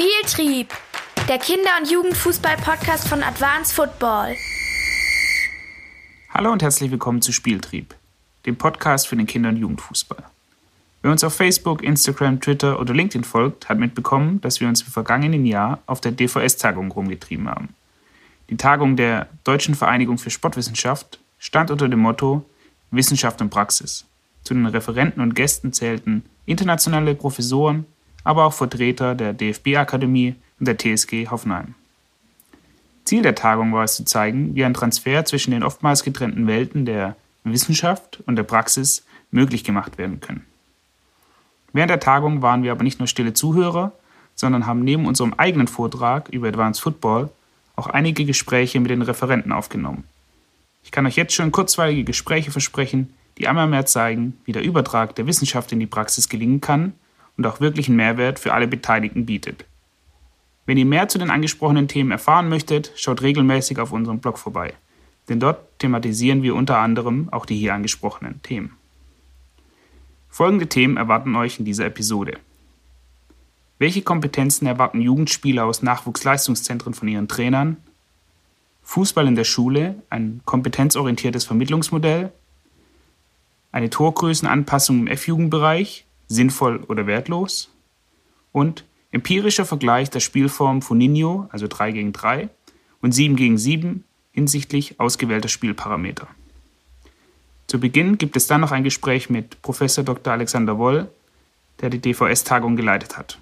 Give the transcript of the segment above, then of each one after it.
Spieltrieb, der Kinder- und Jugendfußball-Podcast von Advanced Football. Hallo und herzlich willkommen zu Spieltrieb, dem Podcast für den Kinder- und Jugendfußball. Wer uns auf Facebook, Instagram, Twitter oder LinkedIn folgt, hat mitbekommen, dass wir uns im vergangenen Jahr auf der DVS-Tagung rumgetrieben haben. Die Tagung der Deutschen Vereinigung für Sportwissenschaft stand unter dem Motto Wissenschaft und Praxis. Zu den Referenten und Gästen zählten internationale Professoren, aber auch Vertreter der DFB-Akademie und der TSG Hoffenheim. Ziel der Tagung war es zu zeigen, wie ein Transfer zwischen den oftmals getrennten Welten der Wissenschaft und der Praxis möglich gemacht werden können. Während der Tagung waren wir aber nicht nur stille Zuhörer, sondern haben neben unserem eigenen Vortrag über Advanced Football auch einige Gespräche mit den Referenten aufgenommen. Ich kann euch jetzt schon kurzweilige Gespräche versprechen, die einmal mehr zeigen, wie der Übertrag der Wissenschaft in die Praxis gelingen kann und auch wirklichen Mehrwert für alle Beteiligten bietet. Wenn ihr mehr zu den angesprochenen Themen erfahren möchtet, schaut regelmäßig auf unserem Blog vorbei, denn dort thematisieren wir unter anderem auch die hier angesprochenen Themen. Folgende Themen erwarten euch in dieser Episode. Welche Kompetenzen erwarten Jugendspieler aus Nachwuchsleistungszentren von ihren Trainern? Fußball in der Schule, ein kompetenzorientiertes Vermittlungsmodell, eine Torgrößenanpassung im F-Jugendbereich, sinnvoll oder wertlos und empirischer Vergleich der Spielform von Nino, also 3 gegen 3 und 7 gegen 7 hinsichtlich ausgewählter Spielparameter. Zu Beginn gibt es dann noch ein Gespräch mit Professor Dr. Alexander Woll, der die DVS-Tagung geleitet hat.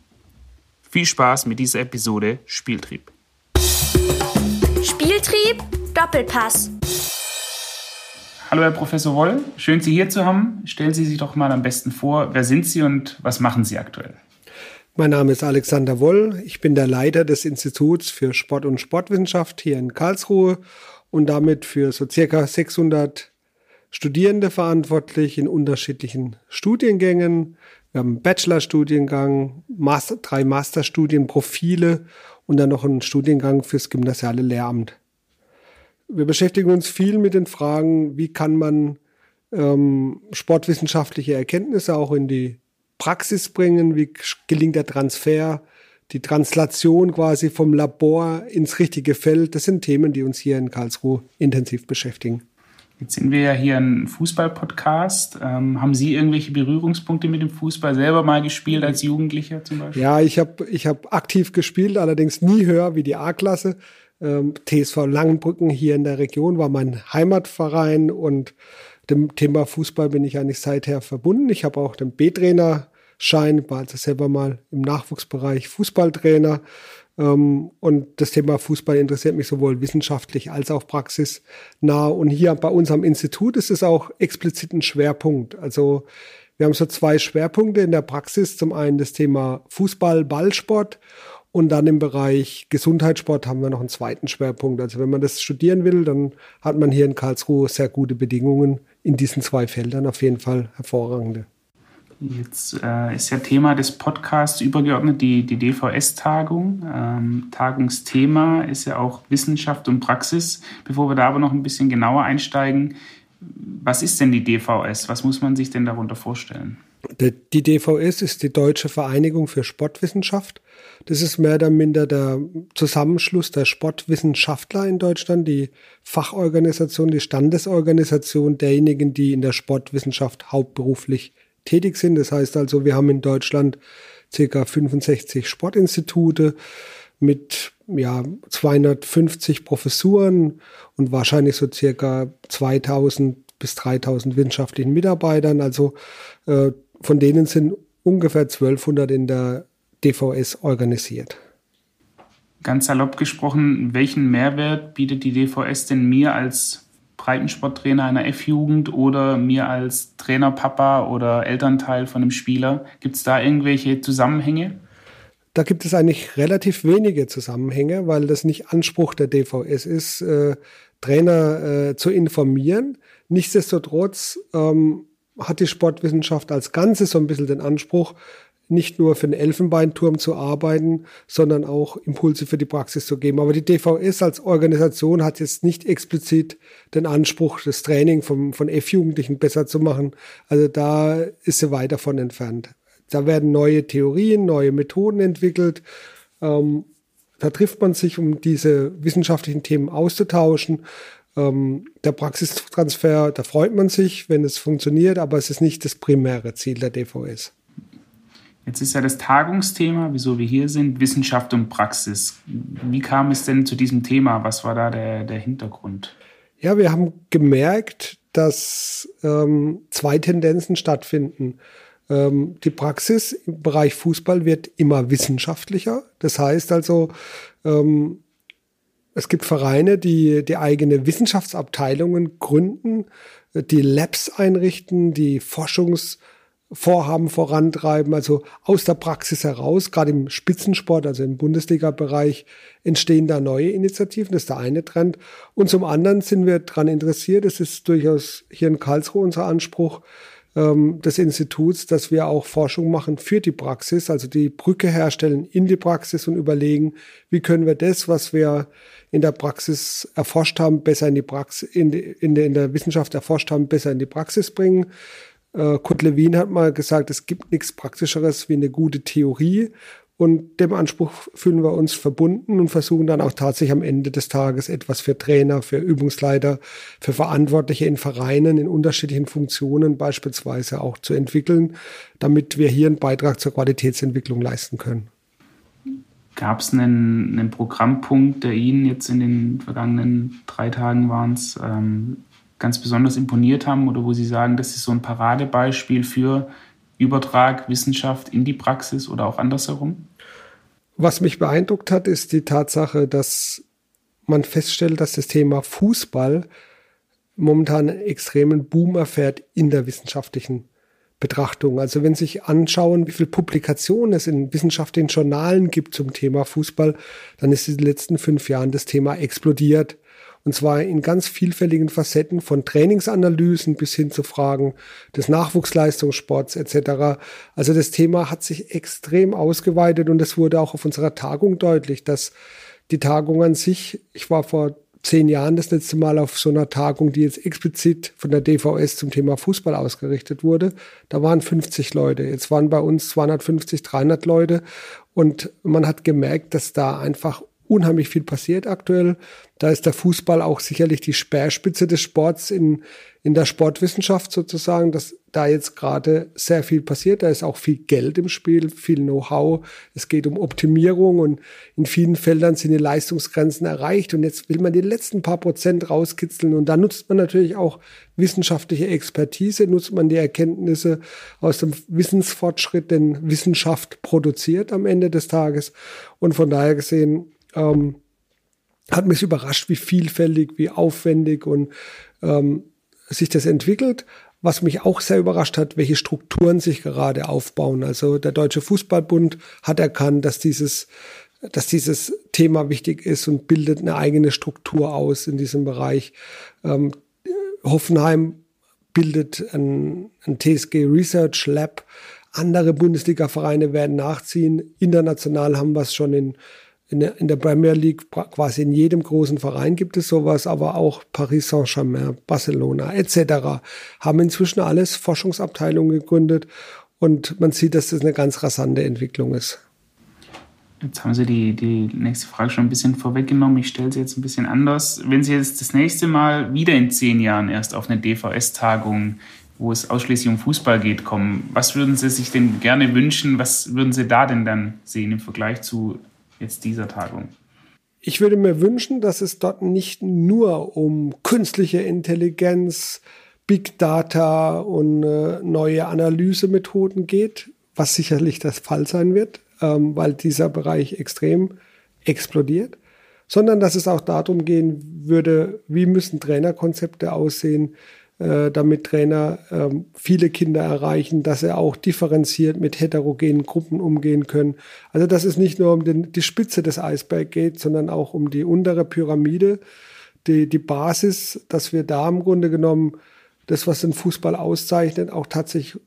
Viel Spaß mit dieser Episode Spieltrieb. Spieltrieb Doppelpass. Hallo Herr Professor Woll, schön Sie hier zu haben. Stellen Sie sich doch mal am besten vor, wer sind Sie und was machen Sie aktuell? Mein Name ist Alexander Woll. Ich bin der Leiter des Instituts für Sport und Sportwissenschaft hier in Karlsruhe und damit für so circa 600 Studierende verantwortlich in unterschiedlichen Studiengängen. Wir haben einen Bachelorstudiengang, Master, drei Masterstudienprofile und dann noch einen Studiengang fürs gymnasiale Lehramt. Wir beschäftigen uns viel mit den Fragen, wie kann man ähm, sportwissenschaftliche Erkenntnisse auch in die Praxis bringen, wie gelingt der Transfer, die Translation quasi vom Labor ins richtige Feld. Das sind Themen, die uns hier in Karlsruhe intensiv beschäftigen. Jetzt sind wir ja hier ein Fußball-Podcast. Ähm, haben Sie irgendwelche Berührungspunkte mit dem Fußball selber mal gespielt als Jugendlicher zum Beispiel? Ja, ich habe ich hab aktiv gespielt, allerdings nie höher wie die A-Klasse. Ähm, TSV Langenbrücken hier in der Region war mein Heimatverein und dem Thema Fußball bin ich eigentlich seither verbunden. Ich habe auch den B-Trainer-Schein, war also selber mal im Nachwuchsbereich Fußballtrainer. Ähm, und das Thema Fußball interessiert mich sowohl wissenschaftlich als auch praxisnah. Und hier bei uns am Institut ist es auch explizit ein Schwerpunkt. Also wir haben so zwei Schwerpunkte in der Praxis. Zum einen das Thema Fußball, Ballsport und dann im Bereich Gesundheitssport haben wir noch einen zweiten Schwerpunkt. Also wenn man das studieren will, dann hat man hier in Karlsruhe sehr gute Bedingungen in diesen zwei Feldern, auf jeden Fall hervorragende. Jetzt äh, ist ja Thema des Podcasts übergeordnet die, die DVS-Tagung. Ähm, Tagungsthema ist ja auch Wissenschaft und Praxis. Bevor wir da aber noch ein bisschen genauer einsteigen, was ist denn die DVS? Was muss man sich denn darunter vorstellen? Die DVS ist die Deutsche Vereinigung für Sportwissenschaft. Das ist mehr oder minder der Zusammenschluss der Sportwissenschaftler in Deutschland, die Fachorganisation, die Standesorganisation derjenigen, die in der Sportwissenschaft hauptberuflich tätig sind. Das heißt also, wir haben in Deutschland ca. 65 Sportinstitute mit ja, 250 Professuren und wahrscheinlich so circa 2000 bis 3000 wissenschaftlichen Mitarbeitern. Also äh, von denen sind ungefähr 1200 in der DVS organisiert. Ganz salopp gesprochen, welchen Mehrwert bietet die DVS denn mir als Breitensporttrainer einer F-Jugend oder mir als Trainerpapa oder Elternteil von einem Spieler? Gibt es da irgendwelche Zusammenhänge? Da gibt es eigentlich relativ wenige Zusammenhänge, weil das nicht Anspruch der DVS ist, äh, Trainer äh, zu informieren. Nichtsdestotrotz ähm, hat die Sportwissenschaft als Ganzes so ein bisschen den Anspruch, nicht nur für den Elfenbeinturm zu arbeiten, sondern auch Impulse für die Praxis zu geben. Aber die DVS als Organisation hat jetzt nicht explizit den Anspruch, das Training vom, von F-Jugendlichen besser zu machen. Also da ist sie weit davon entfernt. Da werden neue Theorien, neue Methoden entwickelt, Ähm, da trifft man sich, um diese wissenschaftlichen Themen auszutauschen. Ähm, der Praxistransfer, da freut man sich, wenn es funktioniert, aber es ist nicht das primäre Ziel der DVS. Jetzt ist ja das Tagungsthema, wieso wir hier sind, Wissenschaft und Praxis. Wie kam es denn zu diesem Thema? Was war da der, der Hintergrund? Ja, wir haben gemerkt, dass ähm, zwei Tendenzen stattfinden. Ähm, die Praxis im Bereich Fußball wird immer wissenschaftlicher. Das heißt also, ähm, es gibt Vereine, die die eigene Wissenschaftsabteilungen gründen, die Labs einrichten, die Forschungsvorhaben vorantreiben, also aus der Praxis heraus, gerade im Spitzensport, also im Bundesliga-Bereich, entstehen da neue Initiativen. Das ist der eine Trend. Und zum anderen sind wir daran interessiert, das ist durchaus hier in Karlsruhe unser Anspruch, ähm, des Instituts, dass wir auch Forschung machen für die Praxis, also die Brücke herstellen in die Praxis und überlegen, wie können wir das, was wir in der Praxis erforscht haben, besser in die Praxis, in, in, in der Wissenschaft erforscht haben, besser in die Praxis bringen. Äh, Kurt Lewin hat mal gesagt, es gibt nichts Praktischeres wie eine gute Theorie. Und dem Anspruch fühlen wir uns verbunden und versuchen dann auch tatsächlich am Ende des Tages etwas für Trainer, für Übungsleiter, für Verantwortliche in Vereinen, in unterschiedlichen Funktionen beispielsweise auch zu entwickeln, damit wir hier einen Beitrag zur Qualitätsentwicklung leisten können. Gab es einen, einen, Programmpunkt, der Ihnen jetzt in den vergangenen drei Tagen waren ähm, ganz besonders imponiert haben oder wo Sie sagen, das ist so ein Paradebeispiel für Übertrag Wissenschaft in die Praxis oder auch andersherum? Was mich beeindruckt hat, ist die Tatsache, dass man feststellt, dass das Thema Fußball momentan einen extremen Boom erfährt in der wissenschaftlichen Betrachtung. Also wenn Sie sich anschauen, wie viele Publikationen es in wissenschaftlichen Journalen gibt zum Thema Fußball, dann ist in den letzten fünf Jahren das Thema explodiert. Und zwar in ganz vielfältigen Facetten von Trainingsanalysen bis hin zu Fragen des Nachwuchsleistungssports etc. Also das Thema hat sich extrem ausgeweitet und es wurde auch auf unserer Tagung deutlich, dass die Tagung an sich, ich war vor zehn Jahren das letzte Mal auf so einer Tagung, die jetzt explizit von der DVS zum Thema Fußball ausgerichtet wurde. Da waren 50 Leute. Jetzt waren bei uns 250, 300 Leute. Und man hat gemerkt, dass da einfach unheimlich viel passiert aktuell. Da ist der Fußball auch sicherlich die Speerspitze des Sports in, in der Sportwissenschaft sozusagen, dass da jetzt gerade sehr viel passiert. Da ist auch viel Geld im Spiel, viel Know-how. Es geht um Optimierung und in vielen Feldern sind die Leistungsgrenzen erreicht. Und jetzt will man die letzten paar Prozent rauskitzeln. Und da nutzt man natürlich auch wissenschaftliche Expertise, nutzt man die Erkenntnisse aus dem Wissensfortschritt, den Wissenschaft produziert am Ende des Tages. Und von daher gesehen, ähm, hat mich überrascht, wie vielfältig, wie aufwendig und ähm, sich das entwickelt. Was mich auch sehr überrascht hat, welche Strukturen sich gerade aufbauen. Also der Deutsche Fußballbund hat erkannt, dass dieses, dass dieses Thema wichtig ist und bildet eine eigene Struktur aus in diesem Bereich. Ähm, Hoffenheim bildet ein, ein TSG Research Lab. Andere Bundesliga-Vereine werden nachziehen. International haben wir es schon in in der, in der Premier League, quasi in jedem großen Verein gibt es sowas, aber auch Paris Saint-Germain, Barcelona etc. haben inzwischen alles Forschungsabteilungen gegründet und man sieht, dass das eine ganz rasante Entwicklung ist. Jetzt haben Sie die, die nächste Frage schon ein bisschen vorweggenommen. Ich stelle sie jetzt ein bisschen anders. Wenn Sie jetzt das nächste Mal wieder in zehn Jahren erst auf eine DVS-Tagung, wo es ausschließlich um Fußball geht, kommen, was würden Sie sich denn gerne wünschen? Was würden Sie da denn dann sehen im Vergleich zu jetzt dieser Tagung? Ich würde mir wünschen, dass es dort nicht nur um künstliche Intelligenz, Big Data und äh, neue Analysemethoden geht, was sicherlich der Fall sein wird, ähm, weil dieser Bereich extrem explodiert, sondern dass es auch darum gehen würde, wie müssen Trainerkonzepte aussehen, damit Trainer ähm, viele Kinder erreichen, dass sie auch differenziert mit heterogenen Gruppen umgehen können. Also dass es nicht nur um den, die Spitze des Eisbergs geht, sondern auch um die untere Pyramide, die, die Basis, dass wir da im Grunde genommen das, was den Fußball auszeichnet, auch tatsächlich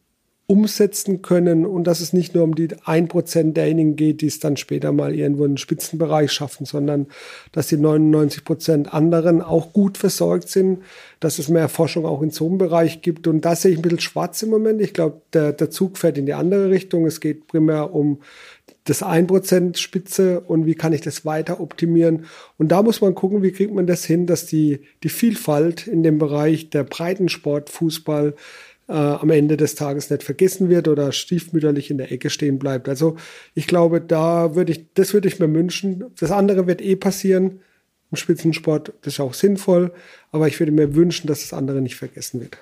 umsetzen können und dass es nicht nur um die ein Prozent derjenigen geht, die es dann später mal irgendwo in den Spitzenbereich schaffen, sondern dass die 99 Prozent anderen auch gut versorgt sind, dass es mehr Forschung auch in so einem Bereich gibt. Und da sehe ich ein bisschen schwarz im Moment. Ich glaube, der, der Zug fährt in die andere Richtung. Es geht primär um das 1% Spitze und wie kann ich das weiter optimieren. Und da muss man gucken, wie kriegt man das hin, dass die, die Vielfalt in dem Bereich der Breitensport, Fußball, äh, am Ende des Tages nicht vergessen wird oder stiefmütterlich in der Ecke stehen bleibt. Also ich glaube, da würde ich, das würde ich mir wünschen. Das andere wird eh passieren. Im Spitzensport das ist auch sinnvoll, aber ich würde mir wünschen, dass das andere nicht vergessen wird.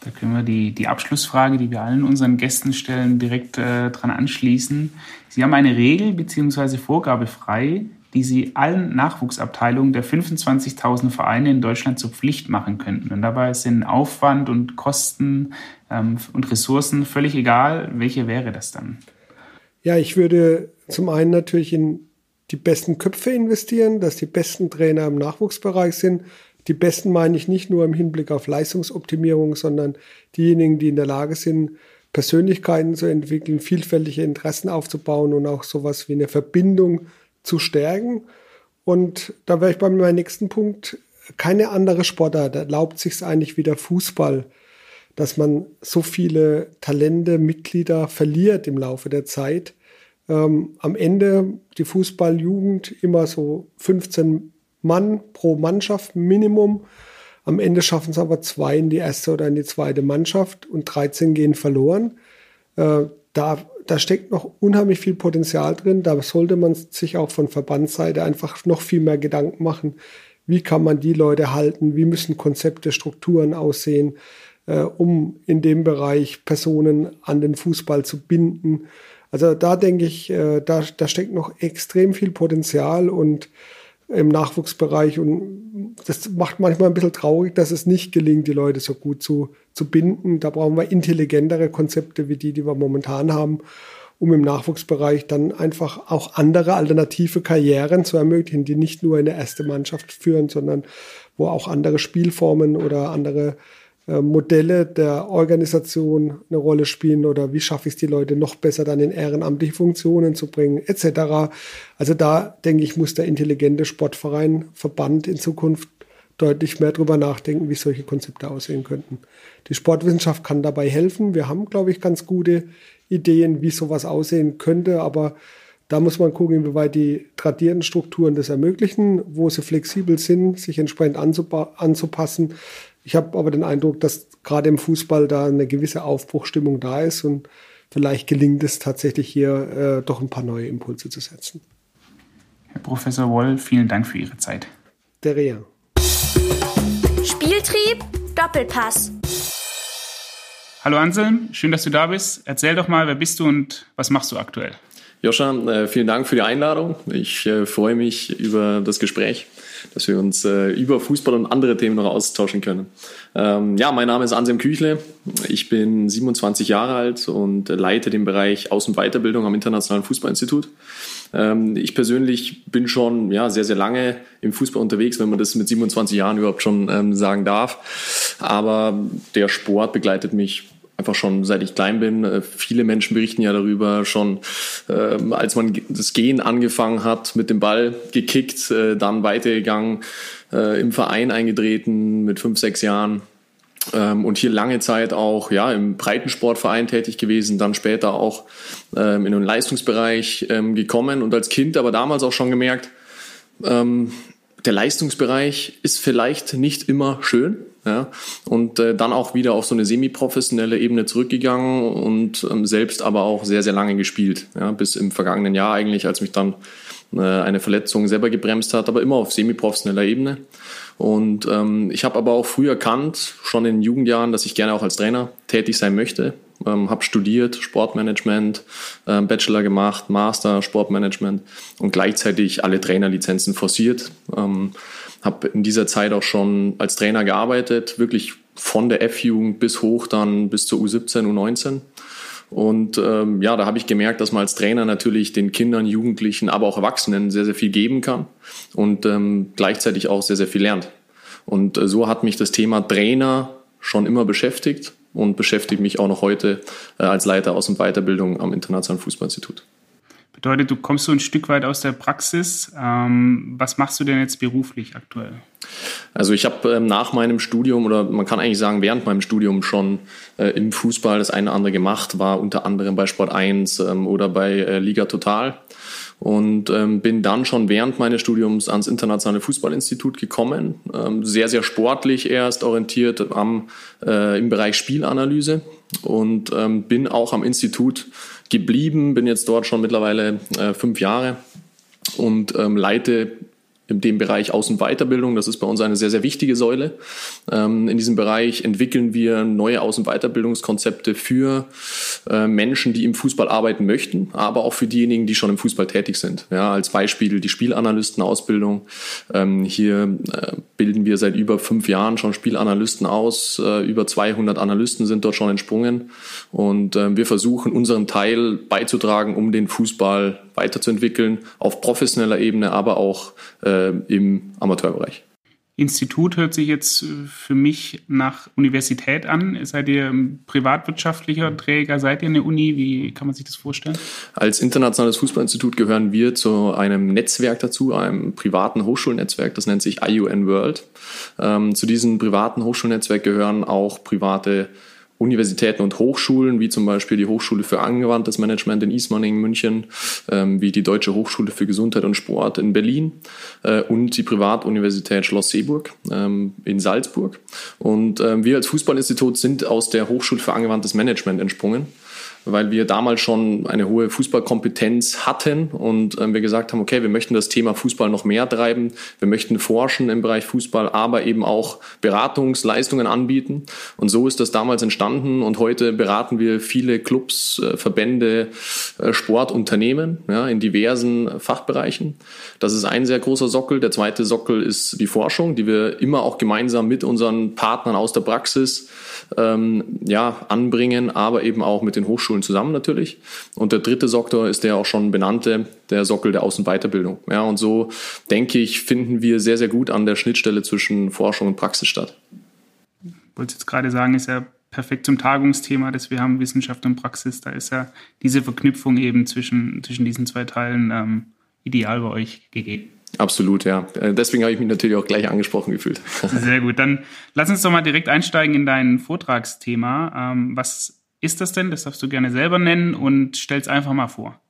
Da können wir die, die Abschlussfrage, die wir allen unseren Gästen stellen, direkt äh, dran anschließen. Sie haben eine Regel bzw. Vorgabe frei, die Sie allen Nachwuchsabteilungen der 25.000 Vereine in Deutschland zur Pflicht machen könnten. Und dabei sind Aufwand und Kosten ähm, und Ressourcen völlig egal. Welche wäre das dann? Ja, ich würde zum einen natürlich in die besten Köpfe investieren, dass die besten Trainer im Nachwuchsbereich sind die Besten meine ich nicht nur im Hinblick auf Leistungsoptimierung, sondern diejenigen, die in der Lage sind, Persönlichkeiten zu entwickeln, vielfältige Interessen aufzubauen und auch sowas wie eine Verbindung zu stärken. Und da wäre ich bei meinem nächsten Punkt. Keine andere Sportart erlaubt sich es eigentlich wie der Fußball, dass man so viele Talente, Mitglieder verliert im Laufe der Zeit. Ähm, am Ende die Fußballjugend immer so 15 Mann pro Mannschaft Minimum. Am Ende schaffen es aber zwei in die erste oder in die zweite Mannschaft und 13 gehen verloren. Äh, da, da steckt noch unheimlich viel Potenzial drin. Da sollte man sich auch von Verbandsseite einfach noch viel mehr Gedanken machen. Wie kann man die Leute halten? Wie müssen Konzepte, Strukturen aussehen, äh, um in dem Bereich Personen an den Fußball zu binden? Also da denke ich, äh, da, da steckt noch extrem viel Potenzial und im Nachwuchsbereich. Und das macht manchmal ein bisschen traurig, dass es nicht gelingt, die Leute so gut zu, zu binden. Da brauchen wir intelligentere Konzepte wie die, die wir momentan haben, um im Nachwuchsbereich dann einfach auch andere alternative Karrieren zu ermöglichen, die nicht nur in der erste Mannschaft führen, sondern wo auch andere Spielformen oder andere Modelle der Organisation eine Rolle spielen oder wie schaffe ich es, die Leute noch besser dann in ehrenamtliche Funktionen zu bringen, etc. Also da denke ich, muss der intelligente Sportverein, Verband in Zukunft deutlich mehr darüber nachdenken, wie solche Konzepte aussehen könnten. Die Sportwissenschaft kann dabei helfen. Wir haben, glaube ich, ganz gute Ideen, wie sowas aussehen könnte, aber da muss man gucken, inwieweit die tradierten Strukturen das ermöglichen, wo sie flexibel sind, sich entsprechend anzupassen. Ich habe aber den Eindruck, dass gerade im Fußball da eine gewisse Aufbruchstimmung da ist und vielleicht gelingt es tatsächlich hier äh, doch ein paar neue Impulse zu setzen. Herr Professor Woll, vielen Dank für Ihre Zeit. Der Rea. Spieltrieb, Doppelpass. Hallo Anselm, schön, dass du da bist. Erzähl doch mal, wer bist du und was machst du aktuell? Joscha, äh, vielen Dank für die Einladung. Ich äh, freue mich über das Gespräch dass wir uns äh, über Fußball und andere Themen noch austauschen können. Ähm, ja, mein Name ist Anselm Küchle. Ich bin 27 Jahre alt und leite den Bereich Aus- und Weiterbildung am Internationalen Fußballinstitut. Ähm, ich persönlich bin schon ja, sehr, sehr lange im Fußball unterwegs, wenn man das mit 27 Jahren überhaupt schon ähm, sagen darf. Aber der Sport begleitet mich einfach schon seit ich klein bin. Äh, viele Menschen berichten ja darüber, schon ähm, als man das Gehen angefangen hat, mit dem Ball gekickt, äh, dann weitergegangen, äh, im Verein eingetreten mit fünf, sechs Jahren. Ähm, und hier lange Zeit auch ja im Breitensportverein tätig gewesen, dann später auch ähm, in den Leistungsbereich ähm, gekommen und als Kind aber damals auch schon gemerkt, ähm, der Leistungsbereich ist vielleicht nicht immer schön. Ja, und äh, dann auch wieder auf so eine semi-professionelle Ebene zurückgegangen und ähm, selbst aber auch sehr, sehr lange gespielt. Ja, bis im vergangenen Jahr eigentlich, als mich dann äh, eine Verletzung selber gebremst hat, aber immer auf semi-professioneller Ebene. Und ähm, ich habe aber auch früh erkannt, schon in Jugendjahren, dass ich gerne auch als Trainer tätig sein möchte. Ähm, habe studiert, Sportmanagement, ähm, Bachelor gemacht, Master, Sportmanagement und gleichzeitig alle Trainerlizenzen forciert. Ähm, habe in dieser Zeit auch schon als Trainer gearbeitet, wirklich von der F-Jugend bis hoch dann bis zur U17, U19. Und ähm, ja, da habe ich gemerkt, dass man als Trainer natürlich den Kindern, Jugendlichen, aber auch Erwachsenen sehr, sehr viel geben kann und ähm, gleichzeitig auch sehr, sehr viel lernt. Und äh, so hat mich das Thema Trainer schon immer beschäftigt und beschäftigt mich auch noch heute äh, als Leiter Aus- und Weiterbildung am Internationalen Fußballinstitut. Bedeutet, du kommst so ein Stück weit aus der Praxis. Ähm, was machst du denn jetzt beruflich aktuell? Also ich habe ähm, nach meinem Studium oder man kann eigentlich sagen während meinem Studium schon äh, im Fußball das eine oder andere gemacht, war unter anderem bei Sport 1 ähm, oder bei äh, Liga Total und ähm, bin dann schon während meines Studiums ans Internationale Fußballinstitut gekommen. Ähm, sehr, sehr sportlich erst orientiert am, äh, im Bereich Spielanalyse und ähm, bin auch am Institut geblieben, bin jetzt dort schon mittlerweile äh, fünf Jahre und ähm, leite in dem Bereich Außenweiterbildung. Das ist bei uns eine sehr, sehr wichtige Säule. Ähm, in diesem Bereich entwickeln wir neue Außenweiterbildungskonzepte für äh, Menschen, die im Fußball arbeiten möchten, aber auch für diejenigen, die schon im Fußball tätig sind. Ja, als Beispiel die Spielanalystenausbildung. Ähm, hier äh, bilden wir seit über fünf Jahren schon Spielanalysten aus. Äh, über 200 Analysten sind dort schon entsprungen. Und wir versuchen unseren Teil beizutragen, um den Fußball weiterzuentwickeln, auf professioneller Ebene, aber auch äh, im Amateurbereich. Institut hört sich jetzt für mich nach Universität an. Seid ihr privatwirtschaftlicher Träger? Seid ihr eine Uni? Wie kann man sich das vorstellen? Als internationales Fußballinstitut gehören wir zu einem Netzwerk dazu, einem privaten Hochschulnetzwerk, das nennt sich IUN World. Ähm, zu diesem privaten Hochschulnetzwerk gehören auch private Universitäten und Hochschulen, wie zum Beispiel die Hochschule für angewandtes Management in Ismaning, München, ähm, wie die Deutsche Hochschule für Gesundheit und Sport in Berlin äh, und die Privatuniversität Schloss Seeburg ähm, in Salzburg. Und ähm, wir als Fußballinstitut sind aus der Hochschule für angewandtes Management entsprungen weil wir damals schon eine hohe Fußballkompetenz hatten und ähm, wir gesagt haben, okay, wir möchten das Thema Fußball noch mehr treiben, wir möchten forschen im Bereich Fußball, aber eben auch Beratungsleistungen anbieten. Und so ist das damals entstanden und heute beraten wir viele Clubs, äh, Verbände, äh, Sportunternehmen ja, in diversen Fachbereichen. Das ist ein sehr großer Sockel. Der zweite Sockel ist die Forschung, die wir immer auch gemeinsam mit unseren Partnern aus der Praxis ähm, ja, anbringen, aber eben auch mit den Hochschulen zusammen natürlich. Und der dritte Soktor ist der auch schon benannte, der Sockel der Außenweiterbildung. Ja, und so denke ich, finden wir sehr, sehr gut an der Schnittstelle zwischen Forschung und Praxis statt. Ich wollte jetzt gerade sagen, ist ja perfekt zum Tagungsthema, das wir haben, Wissenschaft und Praxis. Da ist ja diese Verknüpfung eben zwischen, zwischen diesen zwei Teilen ähm, ideal bei euch gegeben. Absolut, ja. Äh, deswegen habe ich mich natürlich auch gleich angesprochen gefühlt. Sehr gut. Dann lass uns doch mal direkt einsteigen in dein Vortragsthema. Ähm, was ist das denn? Das darfst du gerne selber nennen und stell es einfach mal vor.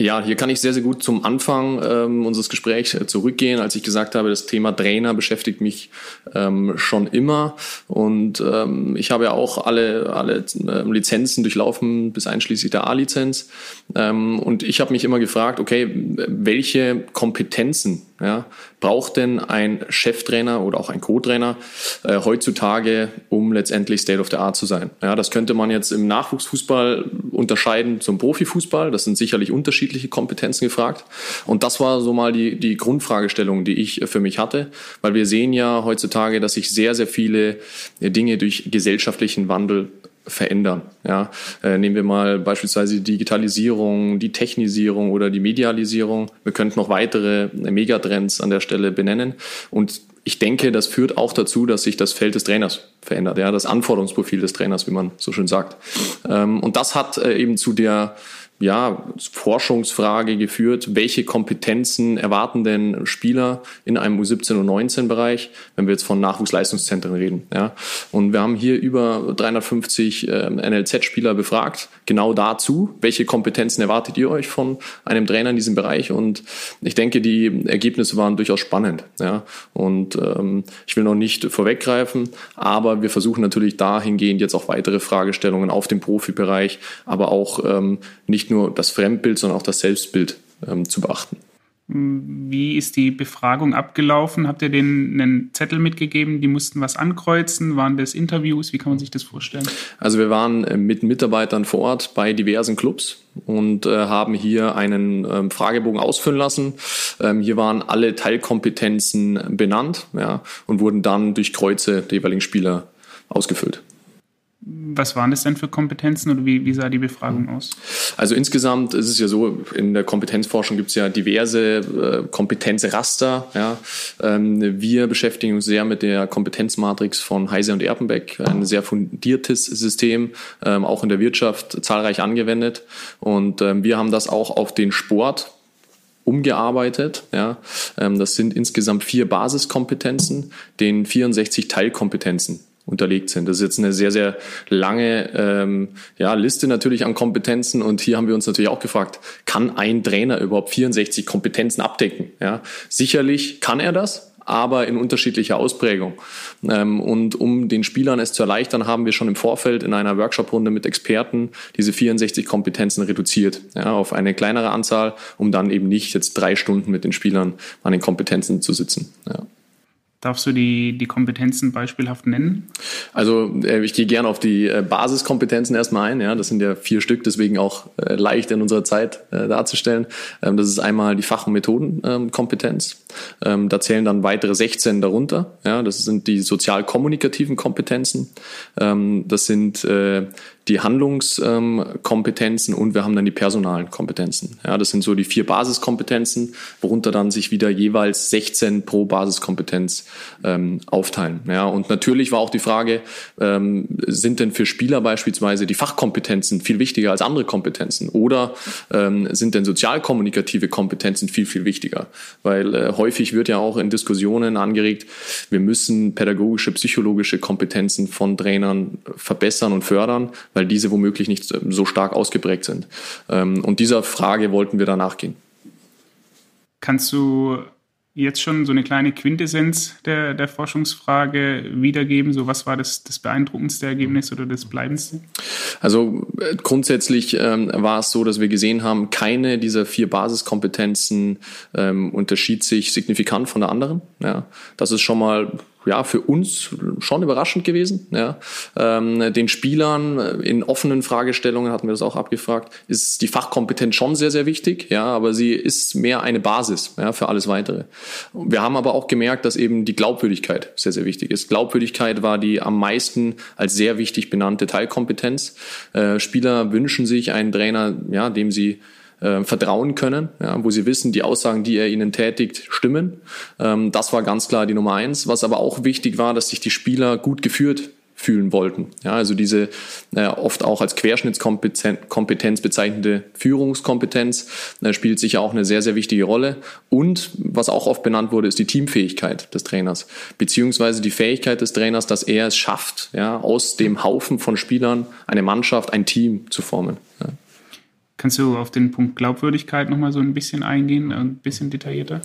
Ja, hier kann ich sehr, sehr gut zum Anfang ähm, unseres Gesprächs äh, zurückgehen, als ich gesagt habe, das Thema Trainer beschäftigt mich ähm, schon immer. Und ähm, ich habe ja auch alle, alle äh, Lizenzen durchlaufen, bis einschließlich der A-Lizenz. Ähm, und ich habe mich immer gefragt, okay, welche Kompetenzen ja, braucht denn ein Cheftrainer oder auch ein Co-Trainer äh, heutzutage, um letztendlich State of the Art zu sein? Ja, das könnte man jetzt im Nachwuchsfußball unterscheiden zum Profifußball. Das sind sicherlich unterschiedliche Kompetenzen gefragt. Und das war so mal die, die Grundfragestellung, die ich für mich hatte, weil wir sehen ja heutzutage, dass sich sehr, sehr viele Dinge durch gesellschaftlichen Wandel verändern. Ja, äh, nehmen wir mal beispielsweise die Digitalisierung, die Technisierung oder die Medialisierung. Wir könnten noch weitere Megatrends an der Stelle benennen. Und ich denke, das führt auch dazu, dass sich das Feld des Trainers verändert, ja, das Anforderungsprofil des Trainers, wie man so schön sagt. Ähm, und das hat äh, eben zu der ja, Forschungsfrage geführt, welche Kompetenzen erwarten denn Spieler in einem U17 und 19 Bereich, wenn wir jetzt von Nachwuchsleistungszentren reden. Ja. Und wir haben hier über 350 äh, NLZ-Spieler befragt, genau dazu, welche Kompetenzen erwartet ihr euch von einem Trainer in diesem Bereich? Und ich denke, die Ergebnisse waren durchaus spannend. Ja. Und ähm, ich will noch nicht vorweggreifen, aber wir versuchen natürlich dahingehend jetzt auch weitere Fragestellungen auf dem Profibereich, aber auch ähm, nicht nur das Fremdbild, sondern auch das Selbstbild ähm, zu beachten. Wie ist die Befragung abgelaufen? Habt ihr denen einen Zettel mitgegeben? Die mussten was ankreuzen? Waren das Interviews? Wie kann man sich das vorstellen? Also wir waren äh, mit Mitarbeitern vor Ort bei diversen Clubs und äh, haben hier einen ähm, Fragebogen ausfüllen lassen. Ähm, hier waren alle Teilkompetenzen benannt ja, und wurden dann durch Kreuze der jeweiligen Spieler ausgefüllt. Was waren das denn für Kompetenzen oder wie, wie sah die Befragung aus? Also insgesamt ist es ja so, in der Kompetenzforschung gibt es ja diverse äh, Kompetenzraster. Ja. Ähm, wir beschäftigen uns sehr mit der Kompetenzmatrix von Heise und Erpenbeck, ein sehr fundiertes System, ähm, auch in der Wirtschaft zahlreich angewendet. Und ähm, wir haben das auch auf den Sport umgearbeitet. Ja, ähm, das sind insgesamt vier Basiskompetenzen, den 64 Teilkompetenzen unterlegt sind. Das ist jetzt eine sehr, sehr lange ähm, ja, Liste natürlich an Kompetenzen und hier haben wir uns natürlich auch gefragt, kann ein Trainer überhaupt 64 Kompetenzen abdecken? Ja, sicherlich kann er das, aber in unterschiedlicher Ausprägung. Ähm, und um den Spielern es zu erleichtern, haben wir schon im Vorfeld in einer Workshop-Runde mit Experten diese 64 Kompetenzen reduziert ja, auf eine kleinere Anzahl, um dann eben nicht jetzt drei Stunden mit den Spielern an den Kompetenzen zu sitzen. Ja. Darfst du die, die Kompetenzen beispielhaft nennen? Also äh, ich gehe gerne auf die äh, Basiskompetenzen erstmal ein. Ja, das sind ja vier Stück, deswegen auch äh, leicht in unserer Zeit darzustellen. Ähm, das ist einmal die Fach- und Methodenkompetenz. Ähm, da zählen dann weitere 16 darunter. Ja, das sind die sozial-kommunikativen Kompetenzen. Ähm, das sind die Handlungskompetenzen und wir haben dann die personalen Kompetenzen. Ja, das sind so die vier Basiskompetenzen, worunter dann sich wieder jeweils 16 pro Basiskompetenz ähm, aufteilen. Ja, und natürlich war auch die Frage, ähm, sind denn für Spieler beispielsweise die Fachkompetenzen viel wichtiger als andere Kompetenzen oder ähm, sind denn sozialkommunikative Kompetenzen viel, viel wichtiger? Weil äh, häufig wird ja auch in Diskussionen angeregt, wir müssen pädagogische, psychologische Kompetenzen von Trainern verbessern und fördern, weil diese womöglich nicht so stark ausgeprägt sind. Ähm, und dieser Frage wollten wir danach gehen. Kannst du jetzt schon so eine kleine Quintessenz der, der Forschungsfrage wiedergeben? So, was war das, das beeindruckendste Ergebnis oder das bleibendste? Also äh, grundsätzlich ähm, war es so, dass wir gesehen haben, keine dieser vier Basiskompetenzen ähm, unterschied sich signifikant von der anderen. Ja, das ist schon mal ja, für uns schon überraschend gewesen. Ja. Ähm, den Spielern in offenen Fragestellungen hatten wir das auch abgefragt, ist die Fachkompetenz schon sehr, sehr wichtig, ja, aber sie ist mehr eine Basis ja, für alles weitere. Wir haben aber auch gemerkt, dass eben die Glaubwürdigkeit sehr, sehr wichtig ist. Glaubwürdigkeit war die am meisten als sehr wichtig benannte Teilkompetenz. Äh, Spieler wünschen sich einen Trainer, ja, dem sie äh, vertrauen können, ja, wo sie wissen, die Aussagen, die er ihnen tätigt, stimmen. Ähm, das war ganz klar die Nummer eins. Was aber auch wichtig war, dass sich die Spieler gut geführt fühlen wollten. Ja, also diese äh, oft auch als Querschnittskompetenz bezeichnete Führungskompetenz äh, spielt sicher auch eine sehr, sehr wichtige Rolle. Und was auch oft benannt wurde, ist die Teamfähigkeit des Trainers, beziehungsweise die Fähigkeit des Trainers, dass er es schafft, ja, aus dem Haufen von Spielern eine Mannschaft, ein Team zu formen. Kannst du auf den Punkt Glaubwürdigkeit nochmal so ein bisschen eingehen, ein bisschen detaillierter?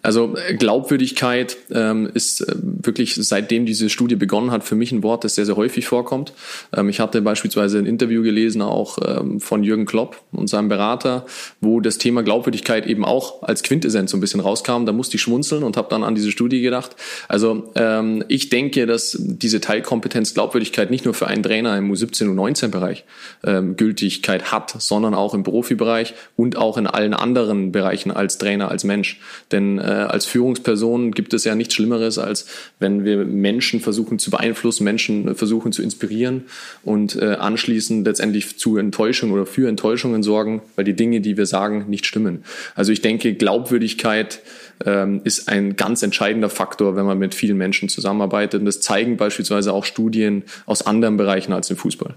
Also äh, Glaubwürdigkeit ähm, ist äh, wirklich, seitdem diese Studie begonnen hat, für mich ein Wort, das sehr, sehr häufig vorkommt. Ähm, ich hatte beispielsweise ein Interview gelesen, auch ähm, von Jürgen Klopp und seinem Berater, wo das Thema Glaubwürdigkeit eben auch als Quintessenz so ein bisschen rauskam. Da musste ich schmunzeln und habe dann an diese Studie gedacht. Also ähm, ich denke, dass diese Teilkompetenz Glaubwürdigkeit nicht nur für einen Trainer im U17 und 19 Bereich ähm, Gültigkeit hat, sondern auch im Profibereich und auch in allen anderen Bereichen als Trainer, als Mensch. Denn äh, als Führungsperson gibt es ja nichts Schlimmeres, als wenn wir Menschen versuchen zu beeinflussen, Menschen versuchen zu inspirieren und äh, anschließend letztendlich zu Enttäuschungen oder für Enttäuschungen sorgen, weil die Dinge, die wir sagen, nicht stimmen. Also ich denke, Glaubwürdigkeit ähm, ist ein ganz entscheidender Faktor, wenn man mit vielen Menschen zusammenarbeitet. Und das zeigen beispielsweise auch Studien aus anderen Bereichen als im Fußball.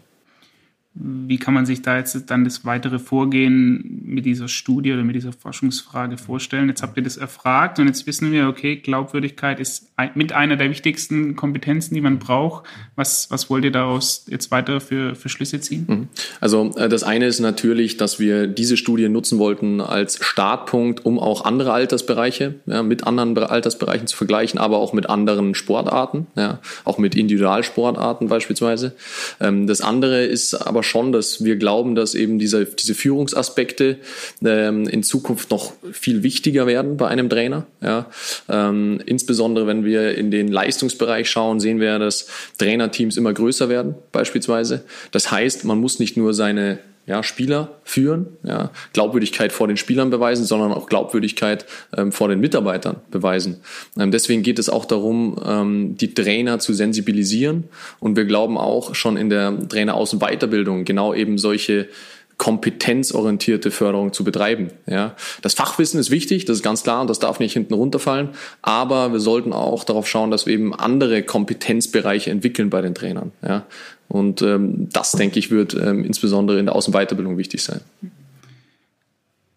Wie kann man sich da jetzt dann das weitere Vorgehen mit dieser Studie oder mit dieser Forschungsfrage vorstellen? Jetzt habt ihr das erfragt und jetzt wissen wir, okay, Glaubwürdigkeit ist mit einer der wichtigsten Kompetenzen, die man braucht. Was, was wollt ihr daraus jetzt weiter für, für Schlüsse ziehen? Mhm. Also äh, das eine ist natürlich, dass wir diese Studie nutzen wollten als Startpunkt, um auch andere Altersbereiche ja, mit anderen Altersbereichen zu vergleichen, aber auch mit anderen Sportarten, ja, auch mit Individualsportarten beispielsweise. Ähm, das andere ist aber aber schon, dass wir glauben, dass eben diese, diese Führungsaspekte ähm, in Zukunft noch viel wichtiger werden bei einem Trainer. Ja? Ähm, insbesondere wenn wir in den Leistungsbereich schauen, sehen wir, dass Trainerteams immer größer werden, beispielsweise. Das heißt, man muss nicht nur seine ja, Spieler führen, ja, Glaubwürdigkeit vor den Spielern beweisen, sondern auch Glaubwürdigkeit ähm, vor den Mitarbeitern beweisen. Ähm, deswegen geht es auch darum, ähm, die Trainer zu sensibilisieren und wir glauben auch schon in der Trainer-Aus- und Weiterbildung genau eben solche kompetenzorientierte Förderung zu betreiben. Ja, das Fachwissen ist wichtig, das ist ganz klar und das darf nicht hinten runterfallen. Aber wir sollten auch darauf schauen, dass wir eben andere Kompetenzbereiche entwickeln bei den Trainern. Ja, und ähm, das denke ich wird ähm, insbesondere in der Außenweiterbildung wichtig sein.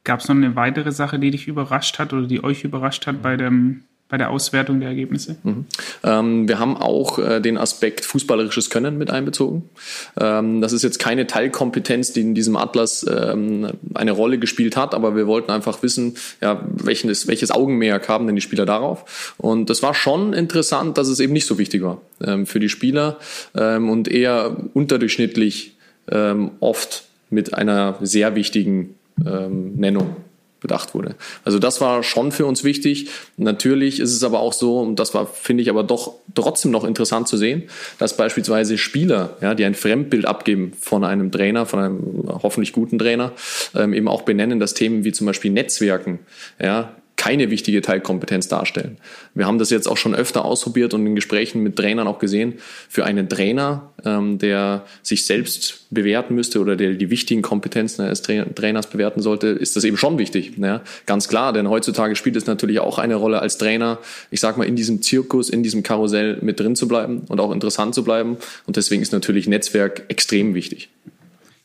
Gab es noch eine weitere Sache, die dich überrascht hat oder die euch überrascht hat bei dem bei der Auswertung der Ergebnisse? Mhm. Ähm, wir haben auch äh, den Aspekt fußballerisches Können mit einbezogen. Ähm, das ist jetzt keine Teilkompetenz, die in diesem Atlas ähm, eine Rolle gespielt hat, aber wir wollten einfach wissen, ja, welches, welches Augenmerk haben denn die Spieler darauf? Und das war schon interessant, dass es eben nicht so wichtig war ähm, für die Spieler ähm, und eher unterdurchschnittlich ähm, oft mit einer sehr wichtigen Nennung bedacht wurde. Also das war schon für uns wichtig. Natürlich ist es aber auch so, und das war, finde ich, aber doch trotzdem noch interessant zu sehen, dass beispielsweise Spieler, ja, die ein Fremdbild abgeben von einem Trainer, von einem hoffentlich guten Trainer, ähm, eben auch benennen, dass Themen wie zum Beispiel Netzwerken, ja, keine wichtige Teilkompetenz darstellen. Wir haben das jetzt auch schon öfter ausprobiert und in Gesprächen mit Trainern auch gesehen. Für einen Trainer, ähm, der sich selbst bewerten müsste oder der die wichtigen Kompetenzen eines Trainers bewerten sollte, ist das eben schon wichtig. Ja? Ganz klar, denn heutzutage spielt es natürlich auch eine Rolle als Trainer, ich sag mal, in diesem Zirkus, in diesem Karussell mit drin zu bleiben und auch interessant zu bleiben. Und deswegen ist natürlich Netzwerk extrem wichtig.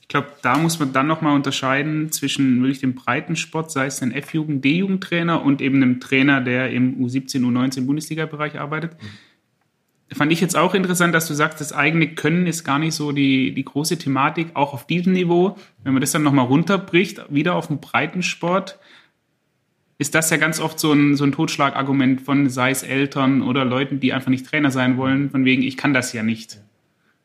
Ich glaube, da muss man dann nochmal unterscheiden zwischen wirklich dem Breitensport, sei es ein F-Jugend, D-Jugendtrainer und eben einem Trainer, der im U17, U19 Bundesliga-Bereich arbeitet. Mhm. Fand ich jetzt auch interessant, dass du sagst, das eigene Können ist gar nicht so die, die große Thematik, auch auf diesem Niveau. Wenn man das dann nochmal runterbricht, wieder auf den Breitensport, ist das ja ganz oft so ein, so ein Totschlagargument von, sei es Eltern oder Leuten, die einfach nicht Trainer sein wollen, von wegen, ich kann das ja nicht.